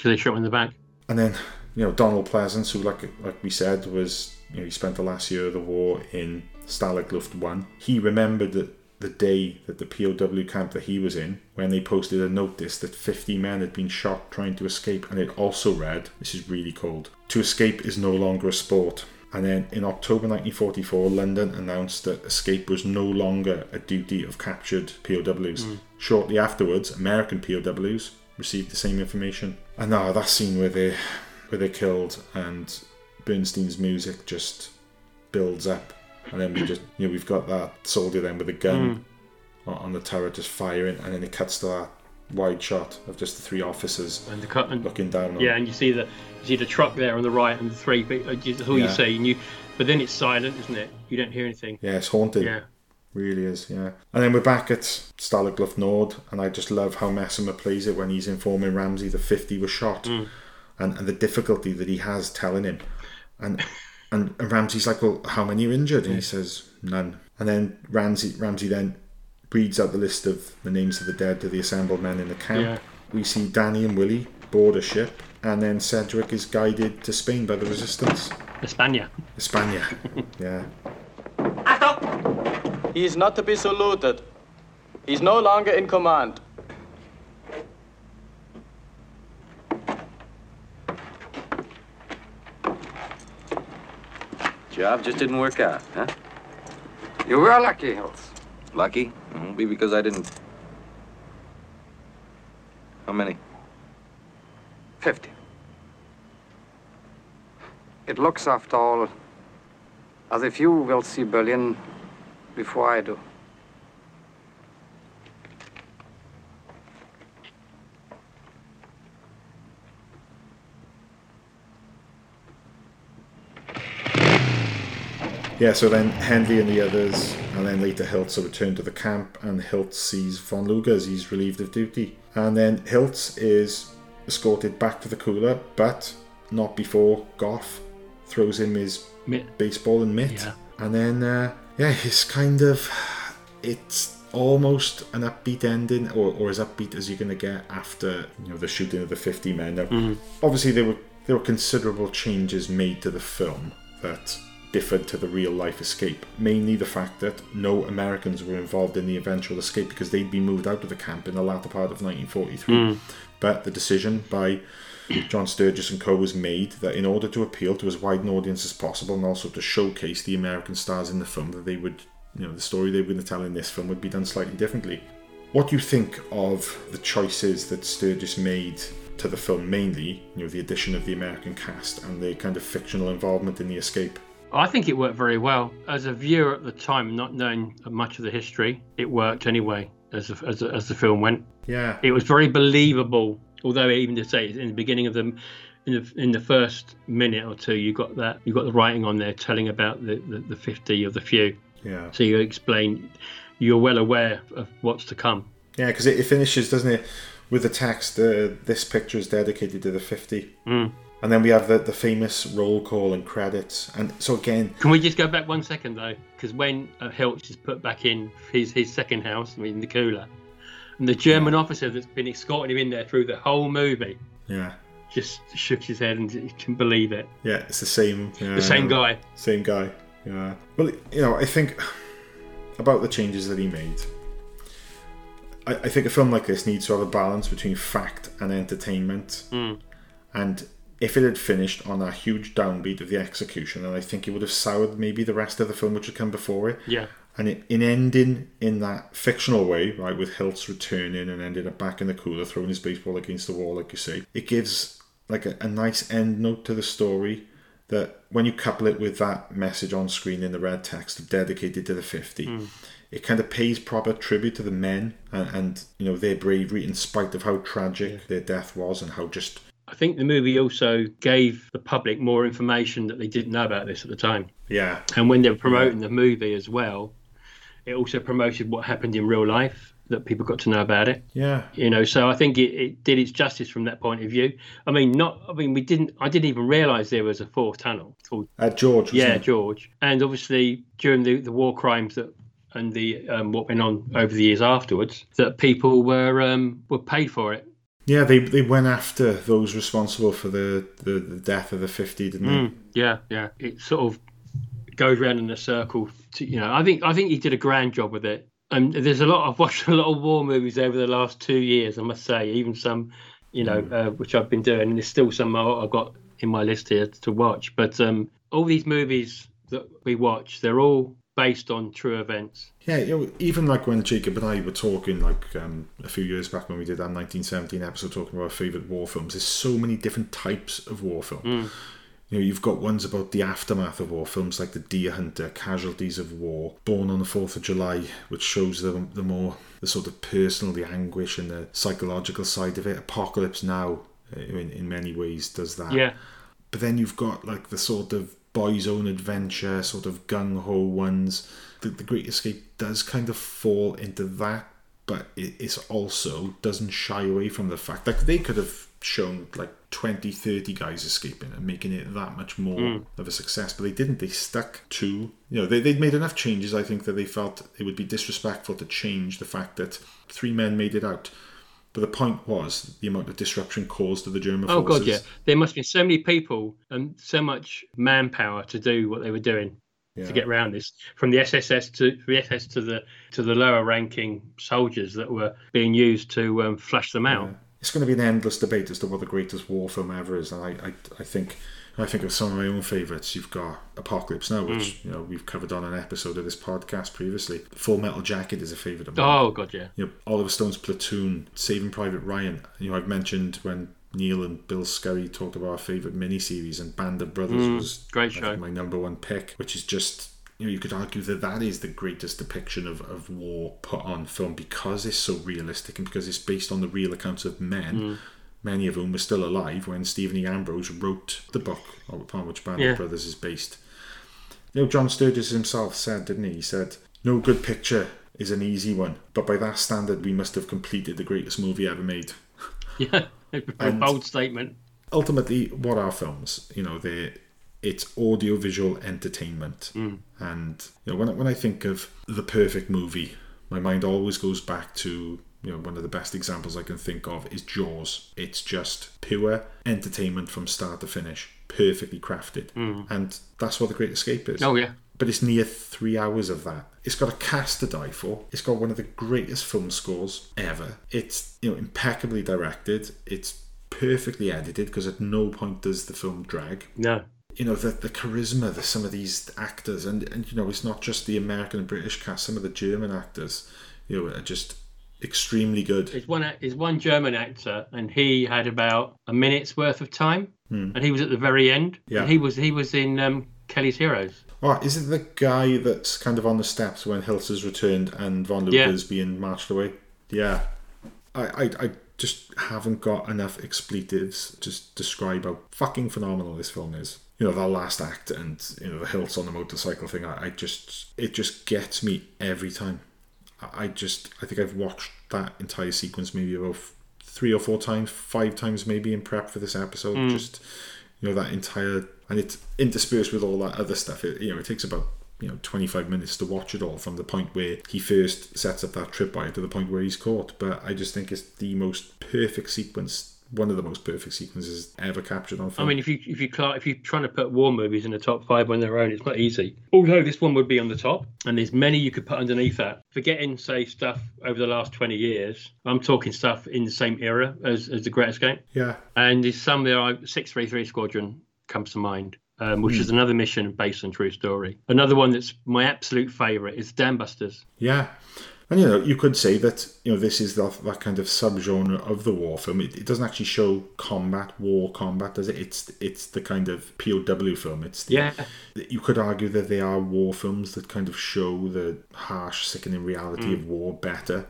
They shot him in the back. And then, you know, Donald Pleasence, who, like like we said, was you know he spent the last year of the war in Stalag Luft One. He remembered that the day that the POW camp that he was in, when they posted a notice that 50 men had been shot trying to escape, and it also read, "This is really cold. To escape is no longer a sport." And then in October 1944, London announced that escape was no longer a duty of captured POWs. Mm. Shortly afterwards, American POWs received the same information. And now that scene where they where they're killed and Bernstein's music just builds up, and then we just you know we've got that soldier then with a gun on, on the turret just firing, and then it cuts to that wide shot of just the three officers And the cut and looking down. On Yeah, and you see the you see the truck there on the right and the three. That's all you see. And you, but then it's silent, isn't it? You don't hear anything. Yeah, it's haunted. Yeah. Really is, yeah. And then we're back at Stalag Luft Nord, and I just love how Messemer plays it when he's informing Ramsey that 50 was shot, Mm. and, and the difficulty that he has telling him. And, and and Ramsey's like, well, how many are injured? And he says, none. And then Ramsey, Ramsey then reads out the list of the names of the dead to the assembled men in the camp. Yeah. We see Danny and Willie board a ship, and then Sedgwick is guided to Spain by the resistance. España. España, yeah. He is not to be saluted. He's no longer in command. Job just didn't work out, huh? You were lucky, Hilts. Lucky? Won't be because I didn't. How many? 50. It looks, after all, as if you will see Berlin before I do. Yeah, so then Hendley and the others, and then later Hilts are returned to the camp, and Hilts sees von Luger as he's relieved of duty. And then Hilts is escorted back to the cooler, but not before Goff throws him his Mitt. baseball and mitt. Yeah. And then, uh, yeah, it's kind of, it's almost an upbeat ending, or, or as upbeat as you're going to get after you know the shooting of the 50 men. Now, Mhm. obviously there were there were considerable changes made to the film that differed to the real life escape. Mainly the fact that no Americans were involved in the eventual escape because they'd been moved out of the camp in the latter part of 1943. Mm. But the decision by John Sturges and co was made that in order to appeal to as wide an audience as possible and also to showcase the American stars in the film, that they would, you know, the story they were going to tell in this film would be done slightly differently. What do you think of the choices that Sturges made to the film, mainly, you know, the addition of the American cast and the kind of fictional involvement in the escape? I think it worked very well. As a viewer at the time, not knowing much of the history, it worked anyway as the, as the, as the film went. Yeah. It was very believable. Although even to say in the beginning of the in the in the first minute or two, you got that you got the writing on there telling about the the, the fifty of the few. Yeah. So you explain, you're well aware of what's to come. Yeah, because it, it finishes, doesn't it, with the text, uh, this picture is dedicated to the 50. Mm. And then we have the, the famous roll call and credits. And so again, Can we just go back one second though? Because when uh, Hilts is put back in his his second house, I mean the cooler, and the German officer that's been escorting him in there through the whole movie yeah, just shook his head and he couldn't believe it. yeah, it's the same. Yeah, The same guy. Same guy. Yeah. Well, you know, I think about the changes that he made. I, I think a film like this needs to have a balance between fact and entertainment. Mm. And if it had finished on a huge downbeat of the execution, and I think it would have soured maybe the rest of the film which had come before it. Yeah. And it, in ending in that fictional way, right, with Hilts returning and ending up back in the cooler, throwing his baseball against the wall, like you say, it gives like a, a nice end note to the story that when you couple it with that message on screen in the red text dedicated to the 50 Mm. it kind of pays proper tribute to the men and, and you know their bravery in spite of how tragic their death was and how just I think the movie also gave the public more information that they didn't know about this at the time. yeah And when they were promoting the movie as well, it also promoted what happened in real life that people got to know about it. yeah You know, so I think it, it did its justice from that point of view. I mean, not. I mean, we didn't. I didn't even realise there was a fourth tunnel called. uh, George Yeah, it? George. And obviously during the, the war crimes that and the um, what went on over the years afterwards, that people were um, were paid for it. Yeah they, they went after those responsible for the, the, the death of the 50 didn't Mm, yeah, yeah. It sort of goes round in a circle. To, you know, I think I think he did a grand job with it. And there's a lot. I've watched a lot of war movies over the last two years. I must say, even some, you know, uh, which I've been doing. And there's still some I've got in my list here to watch. But um, all these movies that we watch, they're all based on true events. Yeah, you know, even like when Jacob and I were talking, like um, a few years back when we did that 1917 episode talking about our favourite war films, there's so many different types of war film. Mm. You know, you've got ones about the aftermath of war, films like The Deer Hunter, Casualties of War, Born on the Fourth of July, which shows the the more the sort of personal, the anguish and the psychological side of it. Apocalypse Now, uh, in in many ways, does that. Yeah. But then you've got like the sort of boys' own adventure, sort of gung ho ones. The, the Great Escape does kind of fall into that, but it it's also doesn't shy away from the fact that they could have shown like 20, 30 guys escaping and making it that much more Mm. of a success, but they didn't. They stuck to, you know, they, they'd made enough changes, I think, that they felt it would be disrespectful to change the fact that three men made it out. But the point was the amount of disruption caused to the German Oh forces. Oh god, yeah. There must be so many people and so much manpower to do what they were doing Yeah. to get around this, from the SSS to the SS to the to the lower ranking soldiers that were being used to um, flush them out. it's going to be an endless debate as to what the greatest war film ever is, and I, I, I think, I think of some of my own favourites. You've got Apocalypse Now, which Mm. you know we've covered on an episode of this podcast previously. Full Metal Jacket is a favourite of mine. Oh God, yeah. You know, Oliver Stone's Platoon, Saving Private Ryan. You know, I've mentioned when Neil and Bill Scurry talked about our favourite miniseries, and Band of Brothers Mm, was great show. my number one pick, which is just you know you could argue that that is the greatest depiction of, of war put on film because it's so realistic and because it's based on the real accounts of men. Mm. Many of whom were still alive when Stephen E. Ambrose wrote the book upon which Band Yeah. of Brothers is based. You know, John Sturges himself said, didn't he? He said, No good picture is an easy one, but by that standard, we must have completed the greatest movie ever made. Yeah, a bold statement. Ultimately, what are films? You know, they it's audiovisual entertainment. Mm. And you know, when I, when I think of the perfect movie, my mind always goes back to you know one of the best examples I can think of is Jaws. It's just pure entertainment from start to finish, perfectly crafted, Mm. and that's what the Great Escape is. Oh yeah. But it's near three hours of that. It's got a cast to die for. It's got one of the greatest film scores ever. It's you know impeccably directed. It's perfectly edited because at no point does the film drag. No. You know the the charisma that some of these actors and and you know it's not just the American and British cast. Some of the German actors, you know, are just extremely good. It's one it's one German actor, and he had about a minute's worth of time, Hmm. and he was at the very end. Yeah. He was he was in um, Kelly's Heroes. Oh, is it the guy that's kind of on the steps when Hilts has returned and Von Luger Yeah. is being marched away? Yeah. I, I, I just haven't got enough expletives to describe how fucking phenomenal this film is. You know, that last act and, you know, the Hilts on the motorcycle thing, I, I just, it just gets me every time. I, just, I think I've watched that entire sequence maybe about three or four times, five times maybe in prep for this episode. Mm. Just, you know that entire and it's interspersed with all that other stuff it, you know it takes about you know 25 minutes to watch it all from the point where he first sets up that tripwire to the point where he's caught but i just think it's the most perfect sequence one of the most perfect sequences ever captured on film. I mean, if you if you if you're trying to put war movies in the top five on their own, it's not easy. Although this one would be on the top, and there's many you could put underneath that. Forgetting, say, stuff over the last 20 years, I'm talking stuff in the same era as, as The Great Escape. yeah, And there's some there are 633 Squadron comes to mind, um, which Hmm. is another mission based on true story. Another one that's my absolute favourite is Dam Busters. yeah. And you know, you could say that you know this is that, that kind of subgenre of the war film. It, it doesn't actually show combat, war combat, does it? It's it's the kind of POW film. It's the, Yeah. You could argue that they are war films that kind of show the harsh, sickening reality Mm. of war better.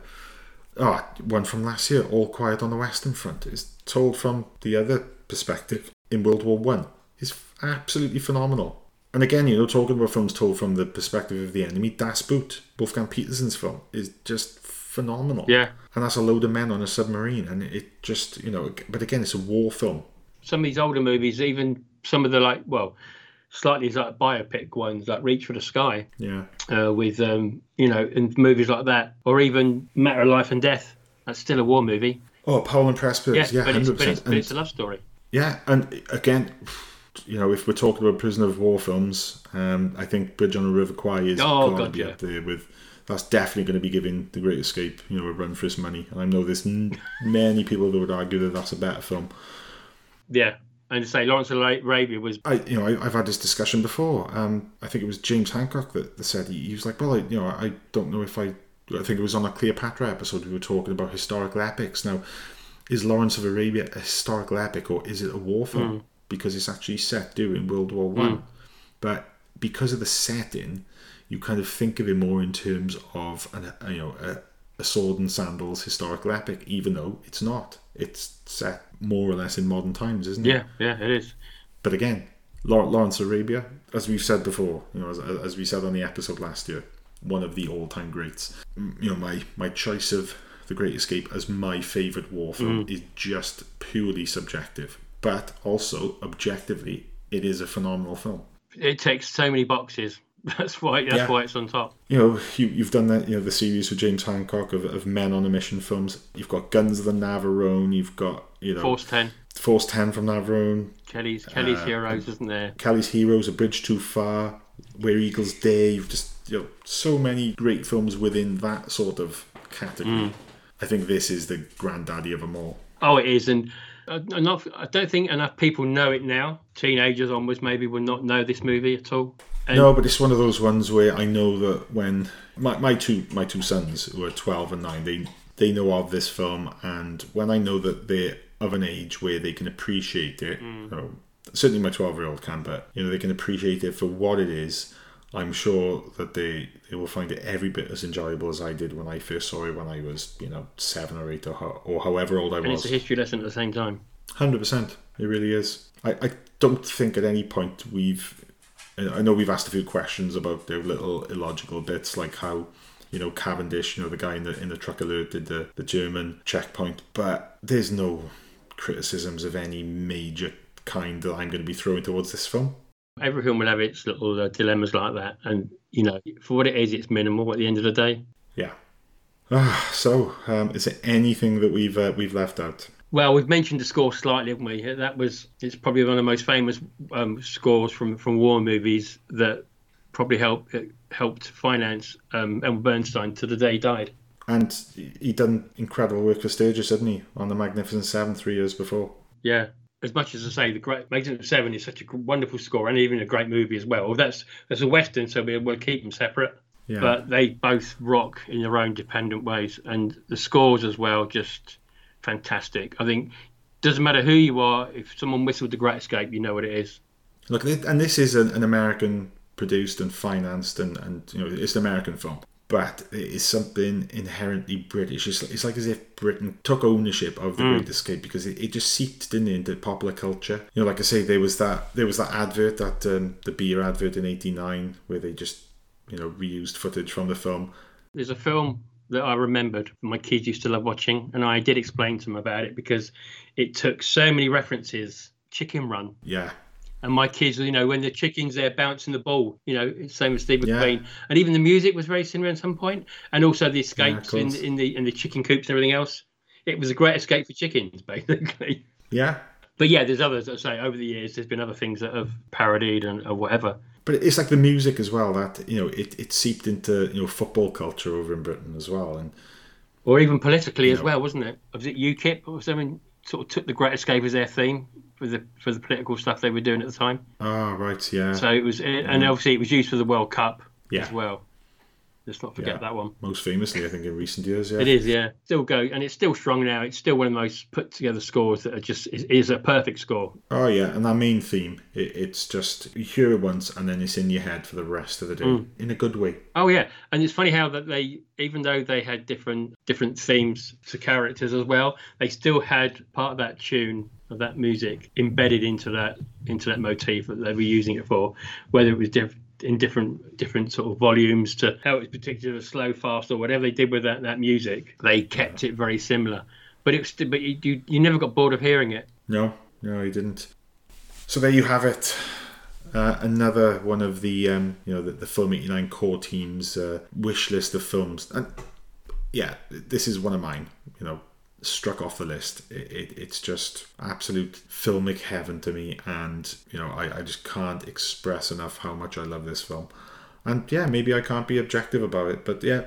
Oh, one from last year, All Quiet on the Western Front, is told from the other perspective in World War One. Is absolutely phenomenal. And again, you know, talking about films told from the perspective of the enemy, Das Boot, Wolfgang Petersen's film, is just phenomenal. Yeah. And that's a load of men on a submarine, and it just, you know, but again, it's a war film. Some of these older movies, even some of the like, well, slightly like biopic ones, like Reach for the Sky, Yeah. uh, with um, you know, and movies like that, or even Matter of Life and Death. That's still a war movie. Oh, Powell and Pressburg, Yeah, yeah, but, it's, hundred but, it's, but it's a love story. Yeah, and again, you know, if we're talking about prisoner of war films, um, I think Bridge on the River Kwai is Oh, going to be yeah. up there with. That's definitely going to be giving The Great Escape, you know, a run for its money. And I know there's n- many people that would argue that that's a better film. Yeah, and to say Lawrence of Arabia was I, you know, I, I've had this discussion before. Um, I think it was James Hancock that, that said he, he was like, well, I, you know, I don't know if I. I think it was on a Cleopatra episode. We were talking about historical epics. Now, is Lawrence of Arabia a historical epic or is it a war film? Mm. Because it's actually set during World War One, Mm. but because of the setting, you kind of think of it more in terms of an, a, you know a, a sword and sandals historical epic, even though it's not. It's set more or less in modern times, isn't it? yeah, yeah, it is. But again, Law- Lawrence Arabia, as we've said before, you know, as, as we said on the episode last year, one of the all-time greats. You know, my my choice of The Great Escape as my favorite war film Mm. is just purely subjective, but also objectively, it is a phenomenal film. It takes so many boxes. That's why. That's Yeah. why it's on top. You know, you, you've done that. You know, the series with James Hancock of, of men on a mission films. You've got Guns of the Navarone. You've got you know Force Ten. Force Ten from Navarone. Kelly's Kelly's Uh, Heroes, isn't there? Kelly's Heroes, A Bridge Too Far, Where Eagles Dare. You've just you know so many great films within that sort of category. Mm. I think this is the granddaddy of them all. Oh, it is, and enough. I don't think enough people know it now. Teenagers onwards maybe will not know this movie at all. And no, but it's one of those ones where I know that when my, my two my two sons who are twelve and nine, they they know of this film, and when I know that they're of an age where they can appreciate it, Mm. you know, certainly my twelve year old can, but you know they can appreciate it for what it is. I'm sure that they they will find it every bit as enjoyable as I did when I first saw it when I was you know seven or eight or ho- or however old I and was. it's a history lesson at the same time. Hundred percent, it really is. I, I don't think at any point we've. I know we've asked a few questions about their little illogical bits, like how you know Cavendish, you know the guy in the in the truck alert did the the German checkpoint, but there's no criticisms of any major kind that I'm going to be throwing towards this film. Every film will have its little uh, dilemmas like that, and you know, for what it is, it's minimal at the end of the day. Yeah. Ah, so, um, is there anything that we've uh, we've left out? Well, we've mentioned the score slightly, haven't we? That was it's probably one of the most famous um, scores from from war movies that probably helped helped finance um, Elmer Bernstein to the day he died. And he'd done incredible work for Sturges, didn't he, on the Magnificent Seven three years before? Yeah, as much as I say, the Great Magnificent Seven is such a wonderful score and even a great movie as well. That's that's a western, so we will keep them separate. Yeah. But they both rock in their own dependent ways, and the scores as well, just fantastic. I think doesn't matter who you are, if someone whistled the Great Escape, you know what it is. Look, and this is an, an American produced and financed, and, and you know it's an American film, but it is something inherently British. It's, it's like as if Britain took ownership of the Mm. Great Escape because it, it just seeped didn't it, into popular culture. You know, like I say, there was that there was that advert, that um, the beer advert in '89, where they just you know reused footage from the film. There's a film that I remembered my kids used to love watching, and I did explain to them about it because it took so many references. Chicken Run. Yeah, And my kids, you know, when the chicken's there bouncing the ball, you know, same as Steve Yeah. McQueen, and even the music was very similar at some point, and also the escapes in, in the in the chicken coops and everything else. It was a great escape for chickens, basically. Yeah. But yeah, there's others I say over the years there's been other things that have parodied and or whatever. But it's like the music as well that you know it, it seeped into you know football culture over in Britain as well, and or even politically as know. well, wasn't it? Was it UKIP or something? Sort of took the Great Escape as their theme for the for the political stuff they were doing at the time. ah right, yeah. So it was, and obviously it was used for the World Cup Yeah. as well. Let's not forget Yeah. that one. Most famously, I think in recent years, yeah. It is, yeah. Still go, and it's still strong now. It's still one of the most put together scores that are just is, is a perfect score. Oh yeah, and that main theme, it, it's just you hear it once and then it's in your head for the rest of the day Mm. in a good way. Oh yeah, and it's funny how that they, even though they had different different themes to characters as well, they still had part of that tune of that music embedded into that into that motif that they were using it for, whether it was diff- in different different sort of volumes to how it was particular slow, fast, or whatever they did with that that music. They kept it very similar, but it was but you, you you never got bored of hearing it. No, no, he didn't. So there you have it. Uh, another one of the um, you know the, the Film 89 core team's uh, wish list of films, and yeah, this is one of mine. You know, struck off the list. It, it, it's just absolute filmic heaven to me, and you know I, I just can't express enough how much I love this film. And yeah, maybe I can't be objective about it, but yeah,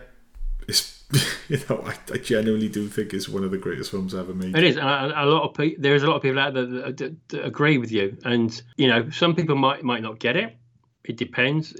it's you know I, I genuinely do think it's one of the greatest films ever made. It is, and a, a lot of people. There is a lot of people out there that, that, that agree with you, and you know, some people might might not get it. It depends.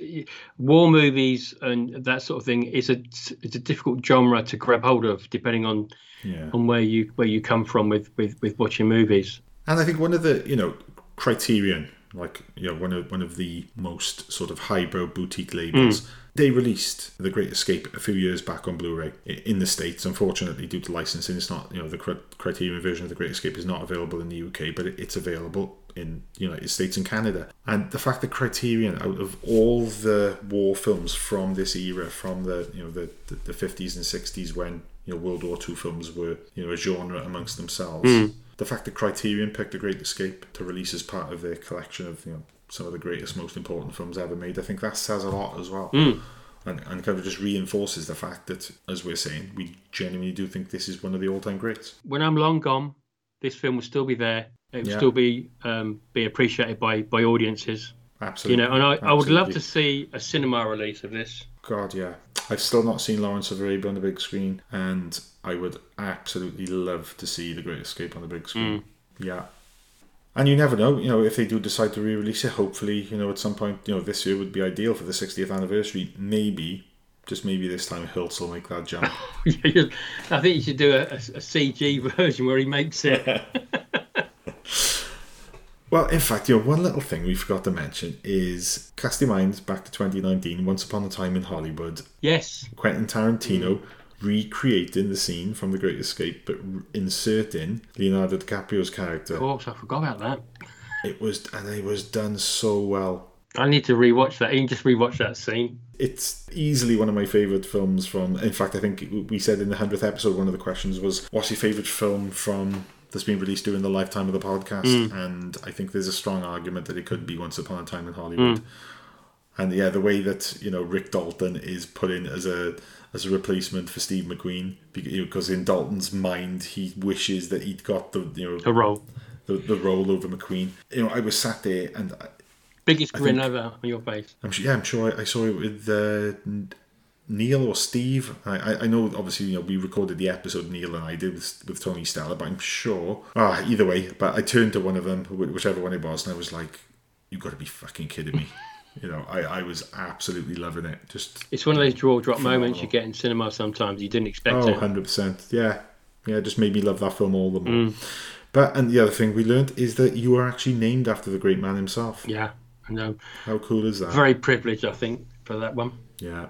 War movies and that sort of thing is a it's a difficult genre to grab hold of, depending on Yeah. on where you where you come from with with, with watching movies. And I think one of the you know criterion, like you know one of one of the most sort of highbrow boutique labels, Mm. They released The Great Escape a few years back on Blu-ray in the states. Unfortunately, due to licensing, it's not you know the criterion version of The Great Escape is not available in the UK, but it's available in the United States and Canada. And the fact that Criterion, out of all the war films from this era, from the you know the the, 50s and 60s when you know World War II films were you know a genre amongst themselves Mm. the fact that Criterion picked The Great Escape to release as part of their collection of you know some of the greatest, most important films ever made, I think that says a lot as well. Mm. And, and kind of just reinforces the fact that, as we're saying, we genuinely do think this is one of the all-time greats. When I'm long gone, this film will still be there. It will Yeah. still be um, be appreciated by by audiences. Absolutely. You know, and I, I would love to see a cinema release of this. God, yeah. I've still not seen Lawrence of Arabia on the big screen, and I would absolutely love to see The Great Escape on the big screen. Yeah. And you never know, you know, if they do decide to re-release it, hopefully, you know, at some point, you know, this year would be ideal for the 60th anniversary. Maybe, just maybe this time, Hilts will make that jump. I think you should do a, a, a CG version where he makes it. Well, in fact, you know, one little thing we forgot to mention is cast your minds back to 2019, Once Upon a Time in Hollywood. Yes. Quentin Tarantino mm. Recreating the scene from The Great Escape, but inserting Leonardo DiCaprio's character. Of course, I forgot about that. It was, and it was done so well. I need to rewatch that. Even just rewatch that scene. It's easily one of my favourite films from. In fact, I think we said in the hundredth episode, one of the questions was, "What's your favourite film from that's been released during the lifetime of the podcast?" Mm. And I think there's a strong argument that it could be Once Upon a Time in Hollywood. Mm. And yeah, the way that you know Rick Dalton is put in as a as a replacement for Steve McQueen, because in Dalton's mind he wishes that he'd got the you know The role. the, the role over McQueen. You know, I was sat there and I- Biggest I grin think- ever on your face. I'm sure, yeah, I'm sure I, I saw it with uh, Neil or Steve. I, I, know, obviously, you know, we recorded the episode Neil and I did with, with Tony Stella, but I'm sure. Ah, either way, but I turned to one of them, whichever one it was, and I was like, "You've got to be fucking kidding me!" you know, I, I was absolutely loving it. Just It's one of those draw drop Phenomenal. moments you get in cinema sometimes. You didn't expect oh, it. 100 percent, yeah, yeah. It just made me love that film all the more. Mm. But and the other thing we learned is that you are actually named after the great man himself. Yeah, I know. How cool is that? Very privileged, I think, for that one. Yeah.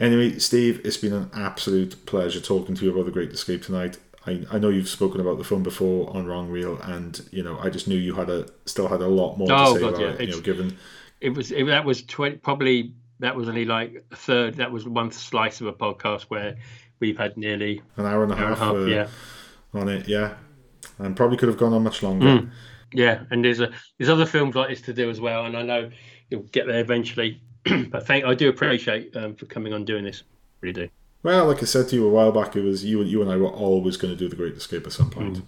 Anyway, Steve, it's been an absolute pleasure talking to you about The Great Escape tonight. I, I know you've spoken about the film before on Wrong Reel, and you know I just knew you had a still had a lot more Oh, to say God, about yeah. it. You It's- know, given It was it, that was 20, probably that was only like a third. That was one slice of a podcast where we've had nearly an hour and a half, uh, yeah. on it, yeah, and probably could have gone on much longer. Mm. Yeah, and there's a there's other films like this to do as well, and I know you'll get there eventually. but thank I do appreciate um, for coming on doing this. Really do. Well, like I said to you a while back, it was you and you and I were always going to do The Great Escape at some point.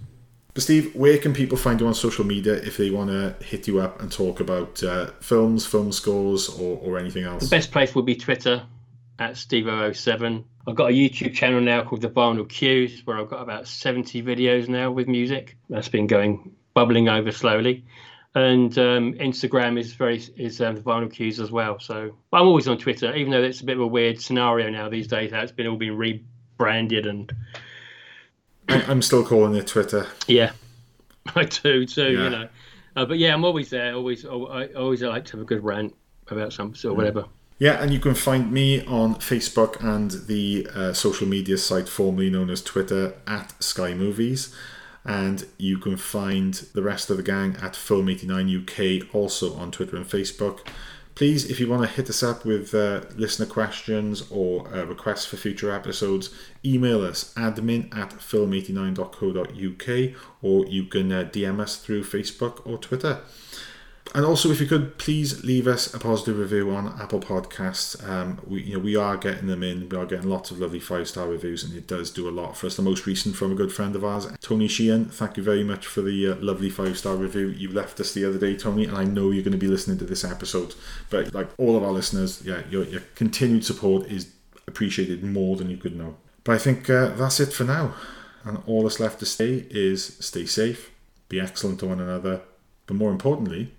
But Steve, where can people find you on social media if they want to hit you up and talk about uh, films, film scores, or, or anything else? The best place would be Twitter at Steve007. I've got a YouTube channel now called The Vinyl Cues where I've got about 70 videos now with music. That's been going bubbling over slowly. And um, Instagram is very is um, the Vinyl Cues as well. So I'm always on Twitter, even though it's a bit of a weird scenario now these days. How it's been all been rebranded and I'm still calling it Twitter. yeah, I do too. Yeah. You know, uh, but yeah, I'm always there. Always, I always like to have a good rant about something or whatever. Yeah, and you can find me on Facebook and the uh, social media site formerly known as Twitter at Sky Movies. And you can find the rest of the gang at Film89 UK also on Twitter and Facebook. Please, if you want to hit us up with uh, listener questions or uh, requests for future episodes, email us admin at film89.co.uk or you can uh, DM us through Facebook or Twitter. And also, if you could please leave us a positive review on Apple Podcasts. Um, we, you know, we are getting them in. We are getting lots of lovely five star reviews, and it does do a lot for us. The most recent from a good friend of ours, Tony Sheehan. Thank you very much for the uh, lovely five star review you left us the other day, Tony. And I know you're going to be listening to this episode. But like all of our listeners, yeah, your, your continued support is appreciated more than you could know. But I think uh, that's it for now. And all that's left to say is stay safe, be excellent to one another, but more importantly,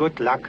good luck.